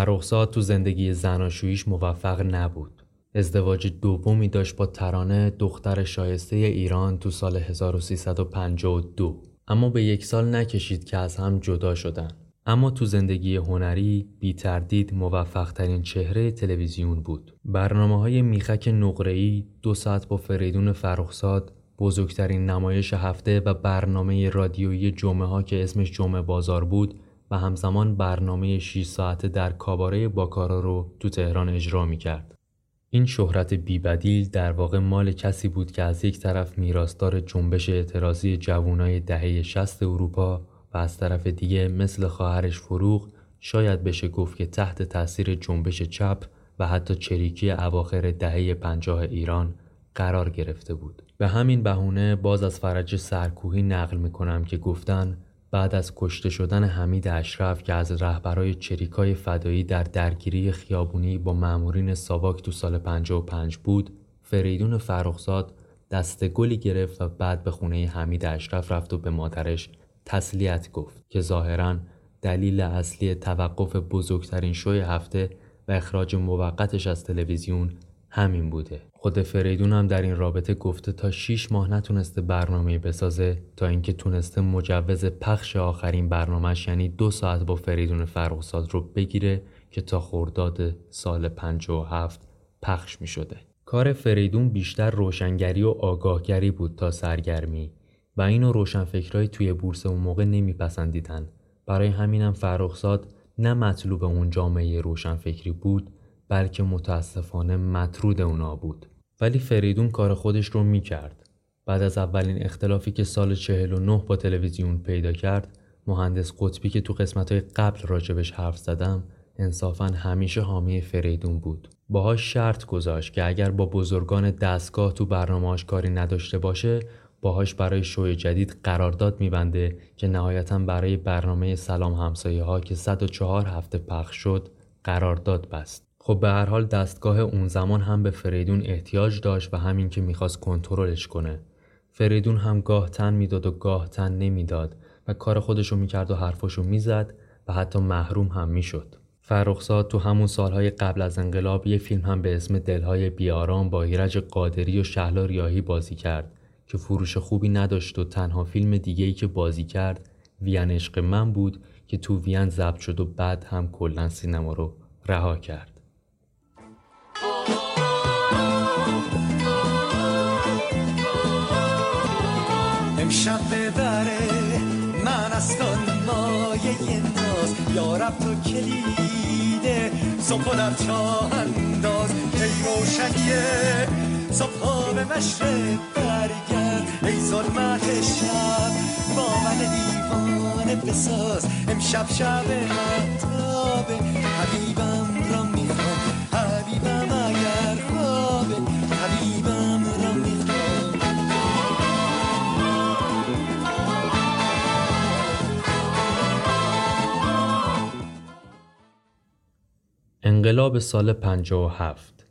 فرخزاد تو زندگی زناشوییش موفق نبود. ازدواج دومی داشت با ترانه دختر شایسته ایران تو سال 1352 اما به یک سال نکشید که از هم جدا شدن. اما تو زندگی هنری بی تردید موفق ترین چهره تلویزیون بود. برنامه های میخک نقره‌ای دو ساعت با فریدون فرخزاد بزرگترین نمایش هفته و برنامه رادیویی جمعه ها که اسمش جمعه بازار بود و همزمان برنامه 6 ساعته در کاباره باکارا رو تو تهران اجرا می کرد. این شهرت بیبدیل در واقع مال کسی بود که از یک طرف میراستار جنبش اعتراضی جوانای دهه 60 اروپا و از طرف دیگه مثل خواهرش فروغ شاید بشه گفت که تحت تاثیر جنبش چپ و حتی چریکی اواخر دهه پنجاه ایران قرار گرفته بود. به همین بهونه باز از فرج سرکوهی نقل می‌کنم که گفتن بعد از کشته شدن حمید اشرف که از رهبرای چریکای فدایی در درگیری خیابونی با مامورین ساواک تو سال 55 بود فریدون فرخزاد دست گلی گرفت و بعد به خونه حمید اشرف رفت و به مادرش تسلیت گفت که ظاهرا دلیل اصلی توقف بزرگترین شوی هفته و اخراج موقتش از تلویزیون همین بوده خود فریدون هم در این رابطه گفته تا 6 ماه نتونسته برنامه بسازه تا اینکه تونسته مجوز پخش آخرین برنامهش یعنی دو ساعت با فریدون فرخزاد رو بگیره که تا خرداد سال 57 پخش می شده. کار فریدون بیشتر روشنگری و آگاهگری بود تا سرگرمی و اینو روشنفکرای توی بورس اون موقع نمیپسندیدن. برای همینم فرخزاد نه مطلوب اون جامعه روشنفکری بود بلکه متاسفانه مطرود اونا بود. ولی فریدون کار خودش رو می‌کرد. بعد از اولین اختلافی که سال 49 با تلویزیون پیدا کرد، مهندس قطبی که تو قسمت های قبل راجبش حرف زدم، انصافا همیشه حامی فریدون بود. باهاش شرط گذاشت که اگر با بزرگان دستگاه تو برنامهاش کاری نداشته باشه، باهاش برای شوی جدید قرارداد میبنده که نهایتا برای برنامه سلام همسایه ها که 104 هفته پخش شد قرارداد بست. خب به هر حال دستگاه اون زمان هم به فریدون احتیاج داشت و همین که می‌خواست کنترلش کنه. فریدون هم گاه تن می‌داد و گاه تن نمی‌داد و کار خودشو می‌کرد و حرفاشو می‌زد و حتی محروم هم می‌شد. فرخزاد تو همون سالهای قبل از انقلاب یه فیلم هم به اسم دلهای بیارام با ایرج قادری و شهلا ریاهی بازی کرد که فروش خوبی نداشت و تنها فیلم دیگه ای که بازی کرد وین عشق من بود که تو وین ضبط شد و بعد هم کلا سینما رو رها کرد. امشب ببره من از مایه ناز. یارب تو کلیده صبح در چاه انداز. ای روشنیه صبح به مشرق برگرد. ای ظلمت شب با من دیوانه بساز. امشب شب مطابه انقلاب سال 57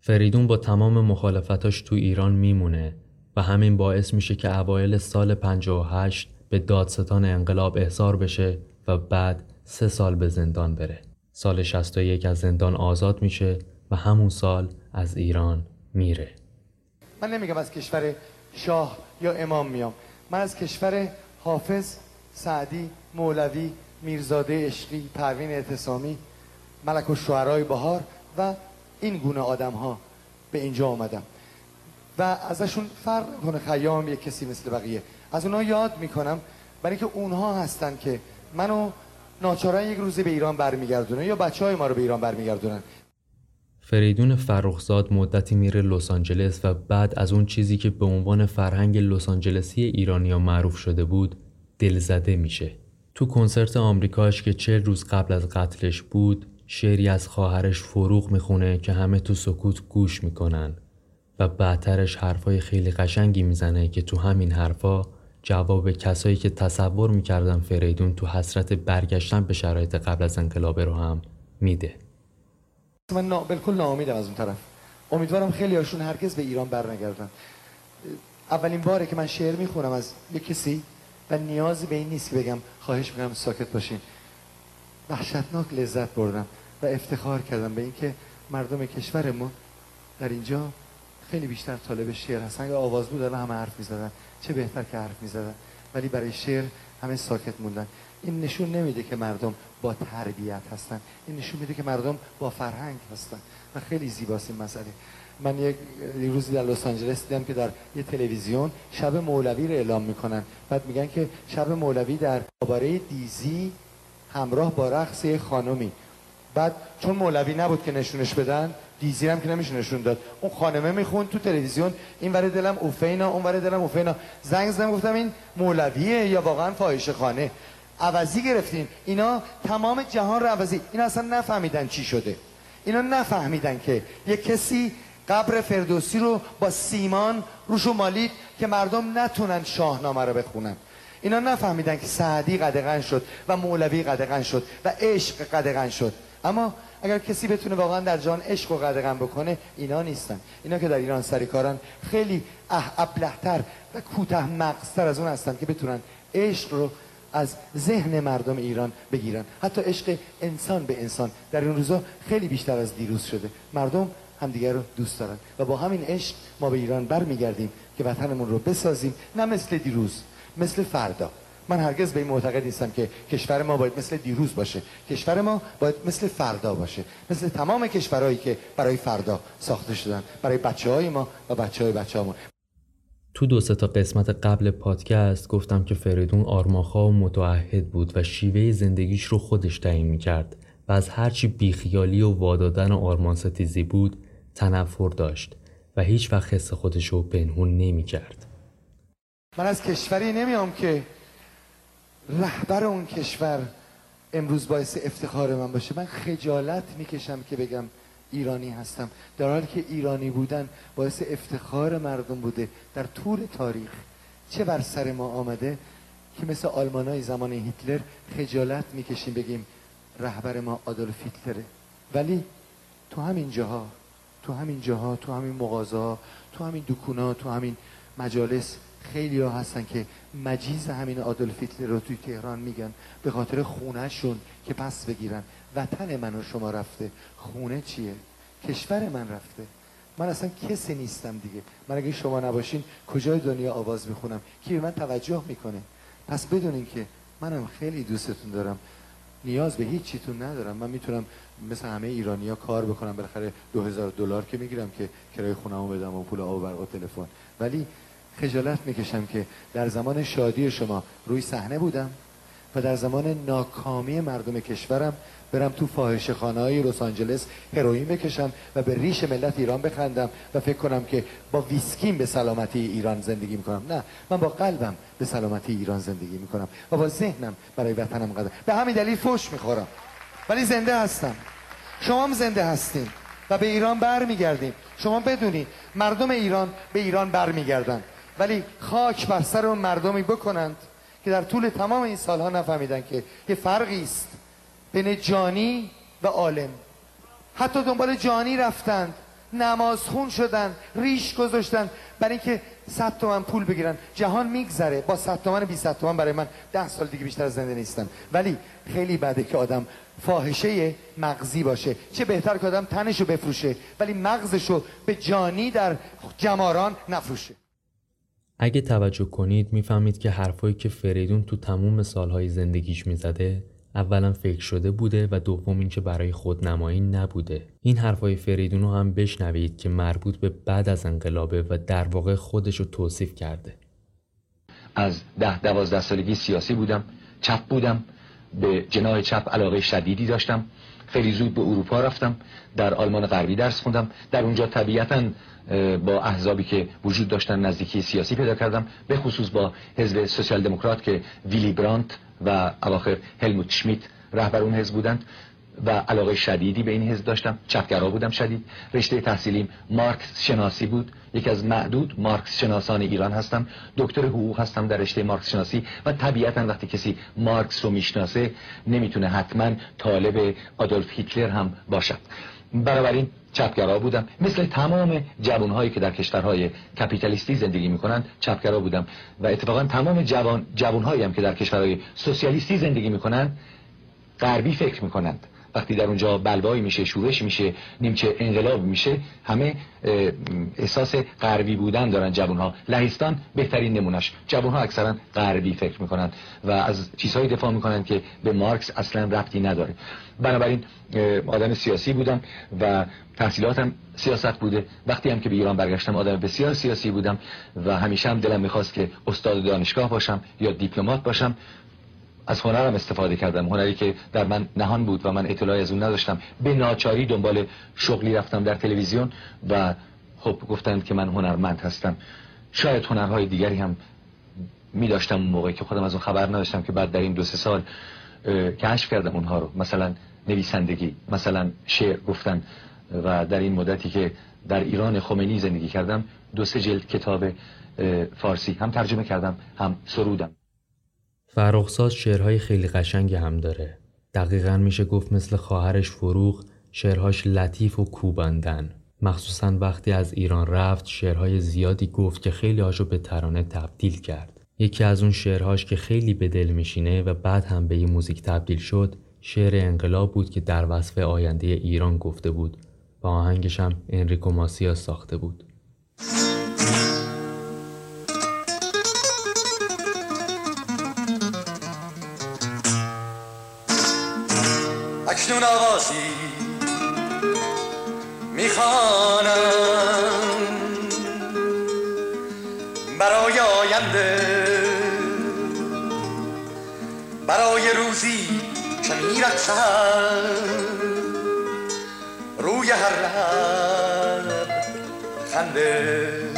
فریدون با تمام مخالفتاش تو ایران میمونه و همین باعث میشه که اوایل سال 58 به دادستان انقلاب احضار بشه و بعد سه سال به زندان بره. سال 61 از زندان آزاد میشه و همون سال از ایران میره. من نمیگم از کشور شاه یا امام میام من از کشور حافظ سعدی مولوی میرزاده عشقی پروین اعتصامی ملک و شعرهای بهار و این گونه آدم ها به اینجا آمدم و ازشون فرق کنه خیام یک کسی مثل بقیه. از اونها یاد می‌کنم برای که اونها هستن که منو ناچارا یک روزی به ایران برمیگردونه یا بچه های ما رو به ایران برمیگردونن. فریدون فرخزاد مدتی میره لس آنجلس و بعد از اون چیزی که به عنوان فرهنگ لس آنجلسی ایرانیا معروف شده بود دلزده میشه. تو کنسرت آمریکاش که چه روز قبل از قتلش بود شعری از خواهرش فروغ می‌خونه که همه تو سکوت گوش می‌کنن و بعدترش حرفای خیلی قشنگی می‌زنه که تو همین حرفا جواب کسایی که تصور می‌کردن فریدون تو حسرت برگشتن به شرایط قبل از انقلاب رو هم میده. من نا... بالکل ناامیدم از اون طرف. امیدوارم خیلی هاشون هرگز به ایران برنگردن. اولین باره که من شعر می‌خونم از یک کسی و نیازی به این نیست که بگم خواهش می‌کنم ساکت باشین. وحشتناک لذت بردم. و افتخار کردم به اینکه مردم کشورمون در اینجا خیلی بیشتر طالب شعر هستن. اگه آواز بود الان همه حرف می‌زدن. چه بهتر که حرف می‌زدن. ولی برای شعر همه ساکت موندن. این نشون نمیده که مردم با تربیت هستن. این نشون میده که مردم با فرهنگ هستن. و خیلی زیباست این مسئله. من یک روزی در لس آنجلس دیدم که در یه تلویزیون شب مولوی رو اعلام می‌کنن. بعد میگن که شب مولوی در باره دیزی همراه با رقص خانمی بعد چون مولوی نبود که نشونش بدن دیزی هم که نمیشه نشون داد. اون خانمه می‌خوند تو تلویزیون این ور دلم اوفینا اون ور دلم اوفینا. زنگ زدم گفتم این مولویه یا واقعا فاحشه خانه؟ عوضی گرفتین اینا تمام جهان رو عوضی. اینا اصلا نفهمیدن چی شده. اینا نفهمیدن که یه کسی قبر فردوسی رو با سیمان روشو مالید که مردم نتونن شاهنامه رو بخونن. اینا نفهمیدن که سعدی قدغن شد و مولوی قدغن شد و عشق قدغن شد. اما اگر کسی بتونه واقعا در جان عشق و قدغن بکنه اینا نیستن. اینا که در ایران سری کارن خیلی ابلهتر و کوته مغزتر از اون هستن که بتونن عشق رو از ذهن مردم ایران بگیرن. حتی عشق انسان به انسان. در این روزا خیلی بیشتر از دیروز شده. مردم همدیگر رو دوست دارن. و با همین عشق ما به ایران برمیگردیم که وطنمون رو بسازیم. نه مثل دیروز مثل فردا. من هرگز به این معتقد نیستم که کشور ما باید مثل دیروز باشه کشور ما باید مثل فردا باشه مثل تمام کشورهایی که برای فردا ساخته شدن برای بچه های ما و بچه های بچه همون. تو دو تا قسمت قبل پادکست گفتم که فریدون آرماخا و متعهد بود و شیوه زندگیش رو خودش تعیین می‌کرد و از هرچی بیخیالی و وادادن و آرمان ستیزی بود تنفر داشت و هیچ وقت حس خودش رو پنهون نمی‌کرد. من از کشوری نمیام که رهبر اون کشور امروز باعث افتخار من باشه. من خجالت می‌کشم که بگم ایرانی هستم. در حالی که ایرانی بودن باعث افتخار مردم بوده. در طول تاریخ چه بر سر ما آمده که مثل آلمانای زمان هیتلر خجالت می‌کشیم بگیم رهبر ما آدولف هیتلره. ولی تو همین جاها تو همین جاها تو همین مغازه تو همین دکونا تو همین مجالس خیلی ها هستن که مجیز همین آدولف هیتلر رو توی تهران میگن به خاطر خونهشون که پس بگیرن. وطن من و شما رفته. خونه چیه؟ کشور من رفته. من اصلا کسی نیستم دیگه. من اگه شما نباشین کجای دنیا آواز می‌خونم؟ کی به من توجه می‌کنه؟ پس بدونین که منم خیلی دوستتون دارم. نیاز به هیچ چیتون ندارم. من می‌تونم مثل همه ایرانیا کار بکنم. بالاخره 2000 دلار که می‌گیرم که کرایه خونمو بدم و پول آب و برق و تلفن. ولی خجالت می‌کشم که در زمان شادی شما روی صحنه بودم و در زمان ناکامی مردم کشورم برم تو فاحشه خانه های لس آنجلس هروئین بکشم و به ریش ملت ایران بخندم و فکر کنم که با ویسکیم به سلامتی ایران زندگی می‌کنم. نه من با قلبم به سلامتی ایران زندگی می‌کنم و با ذهنم برای وطنم قدم. به همین دلیل فوش می‌خورم. ولی زنده هستم. شما هم زنده هستین و به ایران برمیگردیم. شما بدونید مردم ایران به ایران برمیگردن. ولی خاک بر سر اون مردمی بکنند که در طول تمام این سالها نفهمیدن که یه فرقی است بین جانی و عالم. حتی دنبال جانی رفتند نماز خون شدن ریش گذاشتن برای اینکه صد تومن پول بگیرن. جهان میگذره. با صد تومن بی صد تومن برای من ده سال دیگه بیشتر زنده نیستم. ولی خیلی بده که آدم فاحشه مغزی باشه. چه بهتر که آدم تنشو بفروشه ولی مغزشو به جانی در جماران نفروشه. اگه توجه کنید می‌فهمید که حرفایی که فریدون تو تموم سالهای زندگیش می‌زده اولا فکر شده بوده و دوم اینکه برای خودنمایی نبوده. این حرفای فریدون رو هم بشنوید که مربوط به بعد از انقلابه و در واقع خودش رو توصیف کرده. از ده دوازده سالگی سیاسی بودم چپ بودم به جناه چپ علاقه شدیدی داشتم. خیلی زود به اروپا رفتم در آلمان غربی درس خوندم. در اونجا طبیعتا با احزابی که وجود داشتن نزدیکی سیاسی پیدا کردم به خصوص با حزب سوسیال دموکرات که ویلی برانت و اواخر هلموت شمیت رهبر اون حزب بودند و علاقه شدیدی به این حزب داشتم. چپگرا بودم شدید. رشته تحصیلیم مارکس شناسی بود. یکی از معدود مارکس شناسان ایران هستم. دکتر حقوق هستم در رشته مارکس شناسی و طبیعتا وقتی کسی مارکس رو می‌شناسه نمی‌تونه حتما طالب آدولف هیتلر هم باشد. بنابراین چپگرا بودم. مثل تمام جوانهایی که در کشورهای کپیتالیستی زندگی می‌کنند چپگرا بودم. و اتفاقا تمام جوان جوانهایی هم که در کشورهای سوسیالیستی زندگی می‌کنند غربی فکر می‌کنند. وقتی در اونجا بلبایی میشه شورش میشه نیمچه انقلاب میشه همه احساس غربی بودن دارن جوان ها لهستان بهترین نمونش جوان ها اکثرا غربی فکر می‌کنن و از چیزهایی دفاع می‌کنن که به مارکس اصلا ربطی نداره. بنابراین آدم سیاسی بودم و تحصیلاتم سیاست بوده. وقتی هم که به ایران برگشتم آدم بسیار سیاسی بودم و همیشه هم دلم می‌خواست که استاد دانشگاه باشم یا دیپلمات باشم. از هنرم استفاده کردم. هنری که در من نهان بود و من اطلاعی از اون نداشتم. به ناچاری دنبال شغلی رفتم در تلویزیون و خب گفتند که من هنرمند هستم. شاید هنرهای دیگری هم می داشتم اون موقع که خودم از اون خبر نداشتم که بعد در این دو سه سال کشف کردم اونها رو. مثلا نویسندگی مثلا شعر گفتن و در این مدتی که در ایران خمینی زندگی کردم دو سه جلد کتاب فارسی هم ترجمه کردم هم سرودم. فرخزاد شعرهای خیلی قشنگی هم داره. دقیقا میشه گفت مثل خواهرش فروغ شعرهاش لطیف و کوبندن مخصوصا وقتی از ایران رفت شعرهای زیادی گفت که خیلی هاشو به ترانه تبدیل کرد. یکی از اون شعرهاش که خیلی به دل میشینه و بعد هم به این موزیک تبدیل شد شعر انقلاب بود که در وصف آینده ایران گفته بود. و آهنگش هم انریکو ماسیا ساخته بود. آوازی می‌خوانم برای آینده برای روزی که میرقصم روی هر لب خنده.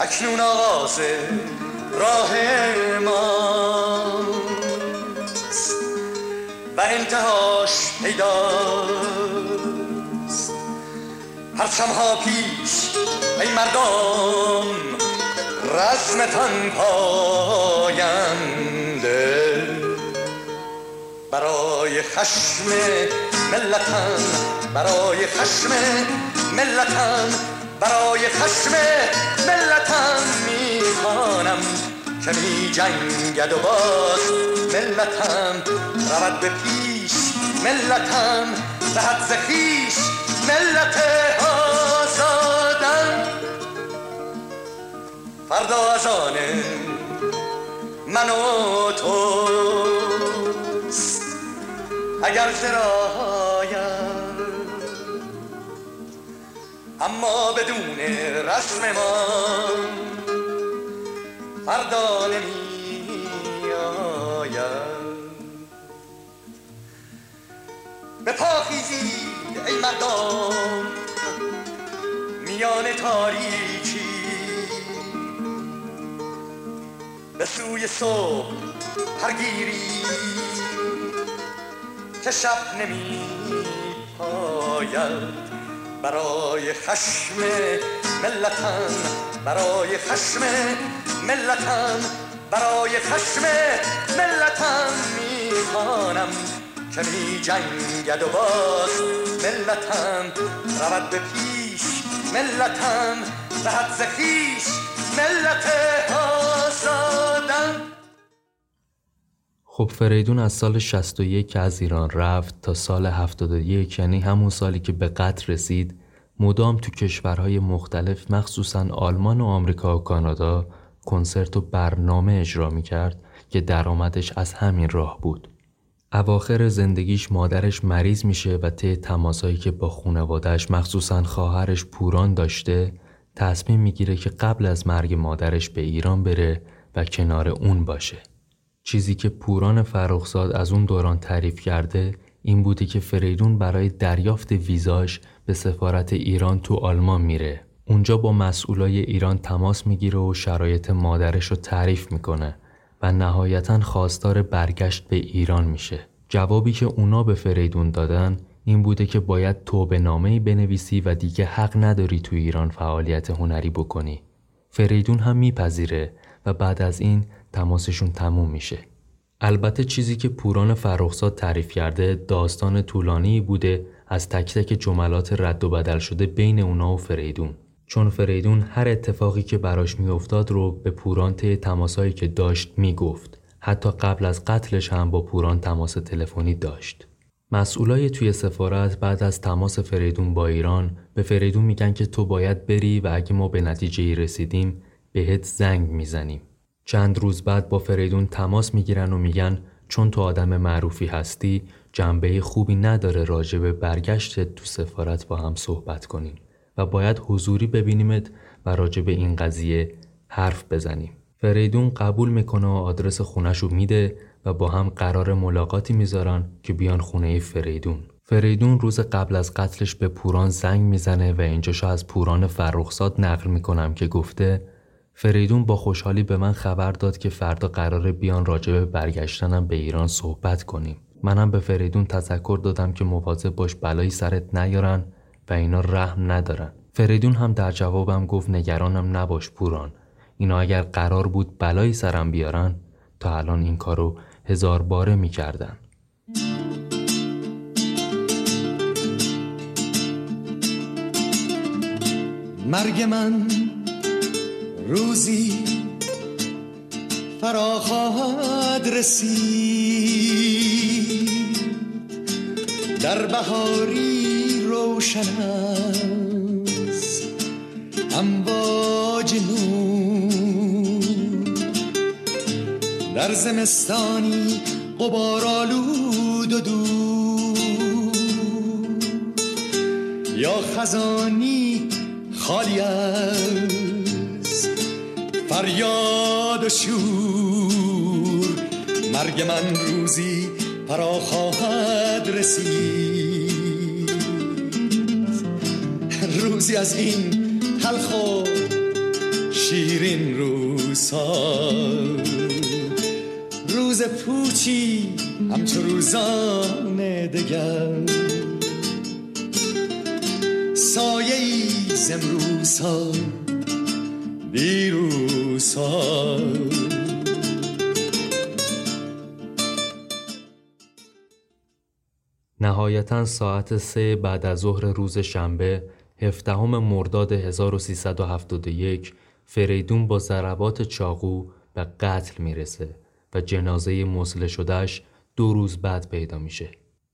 اکنون آغاز راه ما. و انتهاش پیداست. پرچم ها پیش ای مردم رزمتان پاینده. برای خشم ملتن برای خشم ملتن برای خشم ملتن می‌خوانم. که می جنگد و باز. ملتم رود به پیش. ملتم دهد زخیش ملت آزادن فردا از آنه من و تو اگر سرایم اما بدون رسم ما فردا نمی آیم به پا خیزید ای مردم. میان تاریکی. به سوی صبح هرگیری که شب نمی پاید برای خشم ملتن برای خشم ملتن برای خشم ملتن می‌خوانم. که می جنگد و باز ملتن رود به پیش ملتن دهد زخیش ملت آزادن خب فریدون از سال 61 که از ایران رفت تا سال 71 یعنی همون سالی که به قطر رسید. مدام تو کشورهای مختلف مخصوصا آلمان و آمریکا و کانادا کنسرت و برنامه اجرا می کرد که درآمدش از همین راه بود. اواخر زندگیش مادرش مریض میشه و طی تماسایی که با خونوادهش مخصوصا خواهرش پوران داشته تصمیم می‌گیره که قبل از مرگ مادرش به ایران بره و کنار اون باشه. چیزی که پوران فرخزاد از اون دوران تعریف کرده این بوده که فریدون برای دریافت ویزاش به سفارت ایران تو آلمان میره. اونجا با مسئولای ایران تماس می‌گیره و شرایط مادرش رو تعریف می‌کنه و نهایتا خواستار برگشت به ایران میشه. جوابی که اونا به فریدون دادن این بوده که باید توبه نامه بنویسی و دیگه حق نداری تو ایران فعالیت هنری بکنی. فریدون هم میپذیره و بعد از این تماسشون تموم میشه. البته چیزی که پوران فرخزاد تعریف کرده داستان طولانی بوده از تک تک جملات رد و بدل شده بین اونا و فریدون. چون فریدون هر اتفاقی که براش میافتاد رو به پوران طی تماسایی که داشت می‌گفت. حتی قبل از قتلش هم با پوران تماس تلفنی داشت. مسئولای توی سفارت بعد از تماس فریدون با ایران به فریدون میگن که تو باید بری و اگه ما به نتیجه ای رسیدیم بهت زنگ می‌زنیم. چند روز بعد با فریدون تماس می‌گیرن و میگن چون تو آدم معروفی هستی جنبه خوبی نداره راجع به برگشت تو سفارت با هم صحبت کنیم و باید حضوری ببینیمت و راجع به این قضیه حرف بزنیم. فریدون قبول می‌کنه و آدرس رو میده و با هم قرار ملاقاتی می‌ذارن که بیان خونه فریدون. فریدون روز قبل از قتلش به پوران زنگ می‌زنه و اینجاشو از پوران فرخزاد نقل می‌کنم که گفته فریدون با خوشحالی به من خبر داد که فردا قرار بیان راجع به برگشتنم به ایران صحبت کنیم. منم به فریدون تذکر دادم که مواظب باش بلایی سرت نیارن و اینا رحم ندارن. فریدون هم در جوابم گفت نگرانم نباش پوران. اینا اگر قرار بود بلایی سرم بیارن تا الان این کارو هزار باره می‌کردن. مرگ من روزی فرا خواهد رسید در بهاری روشن است. امواج نور. در زمستانی قبار آلود و دور یا خزانی خالی از فریاد و شور. مرگ من روزی فرا خواهد رسید. روزی از این تلخ و شیرین روزها. روز پوچی همچو روزان دگر. سایه ای زمروزها دیروزها نهایتا ساعت سه بعد از ظهر روز شنبه هفدهم مرداد 1371 فریدون با ضربات چاقو به قتل می‌رسه و جنازه مسله شدهش دو روز بعد پیدا میشه.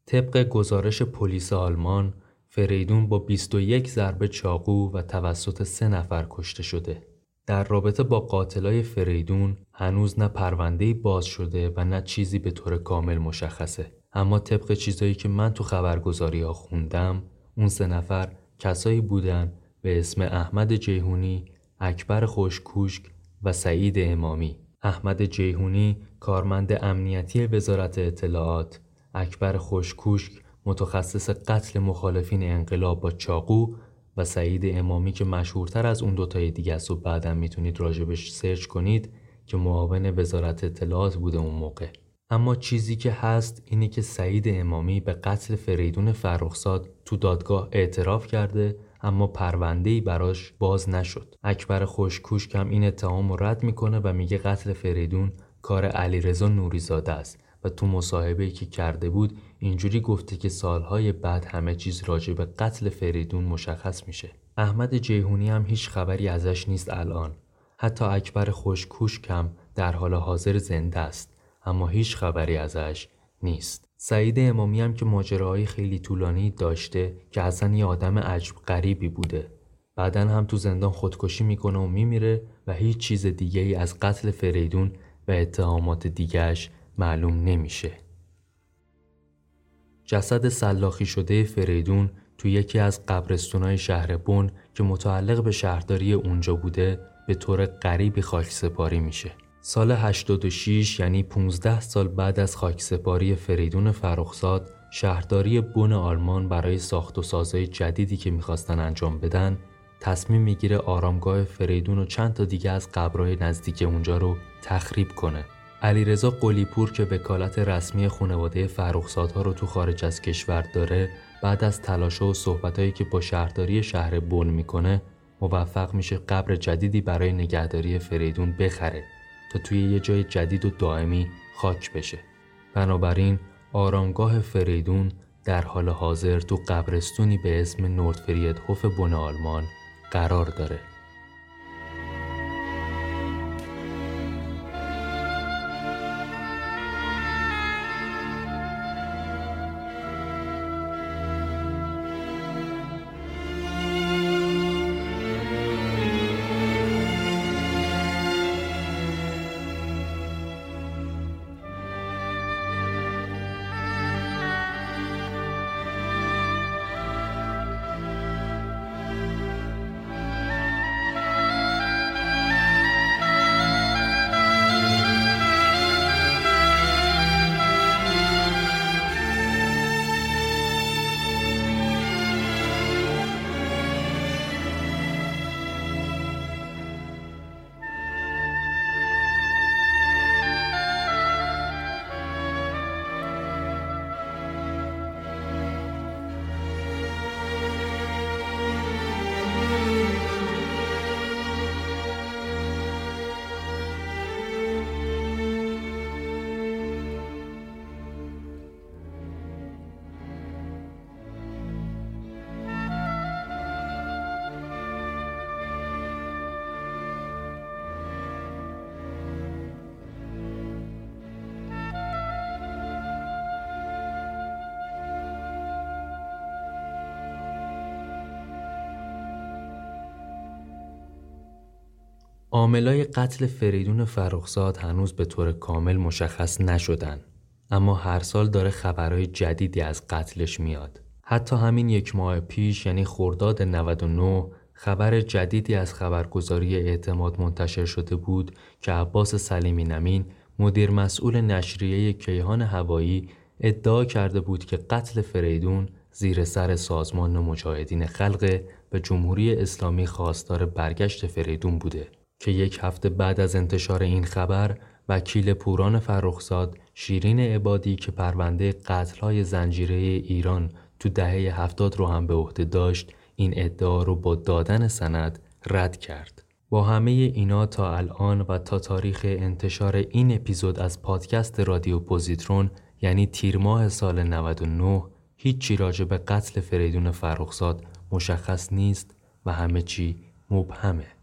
طبق گزارش پلیس آلمان فریدون با 21 ضربه چاقو و توسط سه نفر کشته شده. در رابطه با قاتلای فریدون هنوز نه پرونده باز شده و نه چیزی به طور کامل مشخصه. اما طبق چیزایی که من تو خبرگزاری ها خوندم اون سه نفر کسایی بودن به اسم احمد جیهونی، اکبر خوشکوشک و سعید امامی. احمد جیهونی کارمند امنیتی وزارت اطلاعات، اکبر خوشکوشک متخصص قتل مخالفین انقلاب با چاقو و سعید امامی که مشهورتر از اون دوتای دیگه است و بعدا می‌تونید راجبش سرچ کنید که معاون وزارت اطلاعات بوده اون موقع. اما چیزی که هست اینه که سعید امامی به قتل فریدون فرخزاد تو دادگاه اعتراف کرده اما پرونده‌ای براش باز نشد. اکبر خوشکوش کم این اتهام رو رد می‌کنه و میگه قتل فریدون کار علیرضا نوریزاده است و تو مصاحبه‌ای که کرده بود اینجوری گفته که سالهای بعد همه چیز راجع به قتل فریدون مشخص میشه. احمد جیهونی هم هیچ خبری ازش نیست الان. حتی اکبر خوشکوش کم در حال حاضر زنده است اما هیچ خبری ازش نیست. سعید امامی هم که ماجراهای خیلی طولانی داشته که اصلا یه آدم عجب غریبی بوده. بعدا هم تو زندان خودکشی می‌کنه و میمیره و هیچ چیز دیگه ای از قتل فریدون و اتهامات دیگهش معلوم نمیشه. جسد سلاخی شده فریدون تو یکی از قبرستونای شهر بن که متعلق به شهرداری اونجا بوده به طور غریبی خاک سپاری میشه. سال 86 یعنی 15 سال بعد از خاکسپاری فریدون فرخزاد شهرداری بن آلمان برای ساخت و سازهای جدیدی که می‌خواستن انجام بدن تصمیم می‌گیره آرامگاه فریدون و چند تا دیگه از قبرهای نزدیک اونجا رو تخریب کنه. علیرضا قلیپور که وکالت رسمی خانواده فرخزادها رو تو خارج از کشور داره بعد از تلاش و صحبتهایی که با شهرداری شهر بن می‌کنه موفق میشه قبر جدیدی برای نگهداری فریدون بخره توی یه جای جدید و دائمی خاک بشه. بنابراین آرامگاه فریدون در حال حاضر تو قبرستونی به اسم نوردفرید هوف بن آلمان قرار داره. عاملای قتل فریدون فرخزاد هنوز به طور کامل مشخص نشدن. اما هر سال داره خبرهای جدیدی از قتلش میاد. حتی همین یک ماه پیش یعنی خرداد 99 خبر جدیدی از خبرگزاری اعتماد منتشر شده بود که عباس سلیمی نمین مدیر مسئول نشریه کیهان هوایی ادعا کرده بود که قتل فریدون زیر سر سازمان مجاهدین خلق به جمهوری اسلامی خواستار برگشت فریدون بوده. که یک هفته بعد از انتشار این خبر وکیل پوران فرخزاد شیرین عبادی که پرونده قتلهای زنجیره ایران تو دهه هفتاد رو هم به عهده داشت این ادعا رو با دادن سند رد کرد. با همه اینا تا الان و تا تاریخ انتشار این اپیزود از پادکست رادیو پوزیترون یعنی تیر ماه سال 99 هیچی راجع به قتل فریدون فرخزاد مشخص نیست و همه چی مبهمه.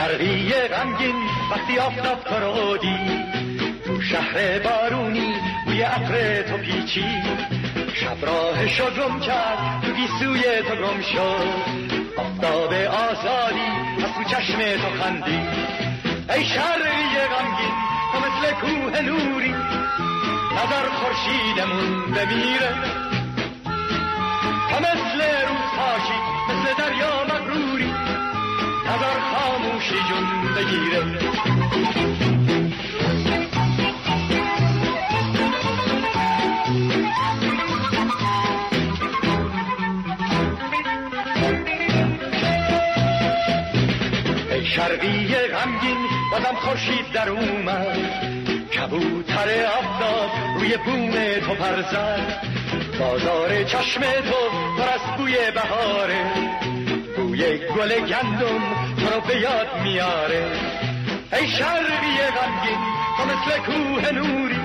شرقی غمگین وقتی آفتاب رو تو شهر بارونی بوی عطر تو پیچی. شب راه شد گم کرد تو گیسوی تو گم شد. آفتاب آزادی از تو چشم تو خندی. ای شرقی غمگین مثل کوه نوری نظر خورشیدمون بمیره. تو مثل روز پاشی مثل دریا مغروری نظر خاموشی جون بگیره شرقی بازم خورشید در اومد. کبوتر آفتاب روی بوم تو پرزد. بازار چشم تو پر از بوی بهاره. بوی گل گندم تو رو به یاد میاره. ای شرقی غمگین تو مثل کوه نوری.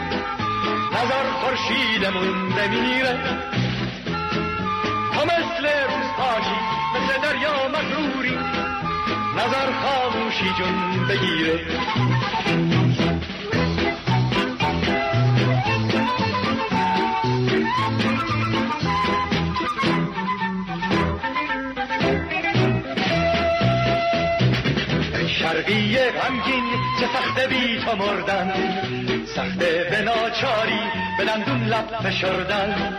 نظر خورشیدمون بمیره. تو مثل روز پاشی مثل دریا مغروری. نظر خاموشی جون بگیره. شرقی غمگین چه سخته بی تو مردن. سخته به ناچاری به دندون لب فشردن.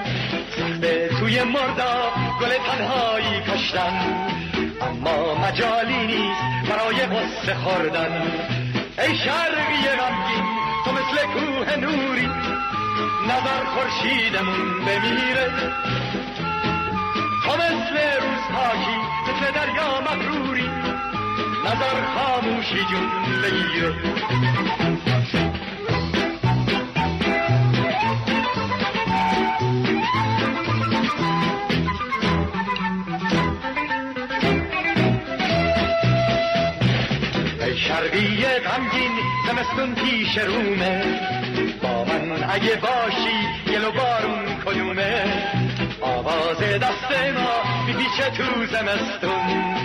سخته توی مردا گل تنهایی کشتن. اما مجالی نیست برای غصه خوردن. ای شرقی غمگین تو مثل کوه نوری نظر خورشیدمون بمیره. تو مثل روز پاکی مثل دریا مغروری نظر خاموشی جون بگیره غمگین زمستون پیش رومه. با من اگه باشی گل و بارون کدومه. آواز دست ما میپیچه تو زمستون.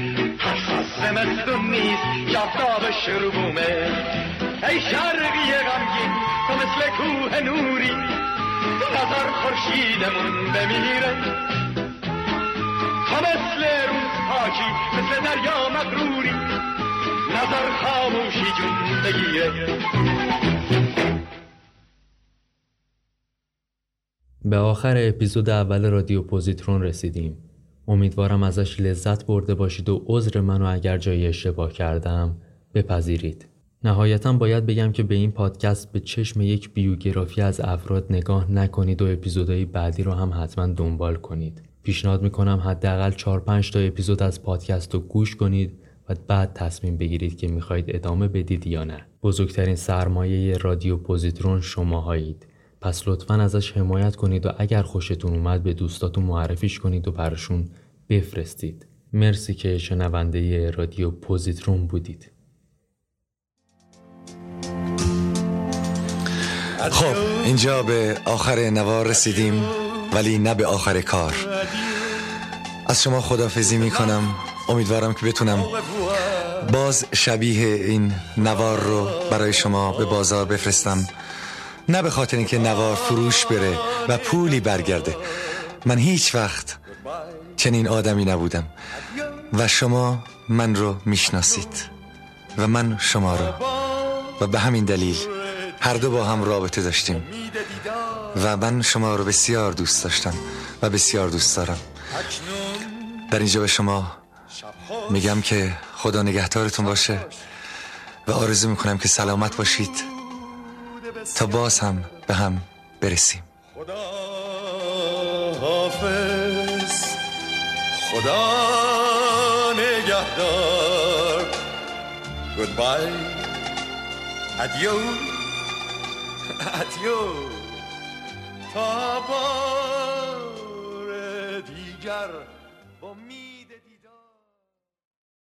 از زمستون نیست جفتاب شروبومه ای شرقی غمگین تو مثل کوه نوری. نظر خورشیدمون بمیره. تو مثل روز پاکی مثل دریا مغروری. نظر خاموشی جون به آخر اپیزود اول رادیو پوزیترون رسیدیم. امیدوارم ازش لذت برده باشید و عذر منو اگر جایی اشتباه کردم بپذیرید. نهایتا باید بگم که به این پادکست به چشم یک بیوگرافی از افراد نگاه نکنید و اپیزودهای بعدی رو هم حتما دنبال کنید. پیشنهاد می‌کنم حداقل 4 5 تا اپیزود از پادکست رو گوش کنید بعد تصمیم بگیرید که می‌خواهید ادامه بدید یا نه. بزرگترین سرمایه رادیو پوزیترون شماهایید. پس لطفا ازش حمایت کنید و اگر خوشتون اومد به دوستاتون معرفیش کنید و براشون بفرستید. مرسی که شنونده رادیو پوزیترون بودید. خب اینجا به آخر نوار رسیدیم ولی نه به آخر کار از شما خدافزی می کنم امیدوارم که بتونم باز شبیه این نوار رو برای شما به بازار بفرستم. نه به خاطر اینکه نوار فروش بره و پولی برگرده. من هیچ وقت چنین آدمی نبودم. و شما من رو می‌شناسید. و من شما رو. و به همین دلیل هر دو با هم رابطه داشتیم. و من شما رو بسیار دوست داشتم و بسیار دوست دارم. در اینجا به شما میگم که خدا نگهدارتون باشه و آرزو می‌کنم که سلامت باشید. تا باز هم به هم برسیم. خدا حافظ. خدا نگهدار. گودبای ادیو ادیو تا بار دیگر.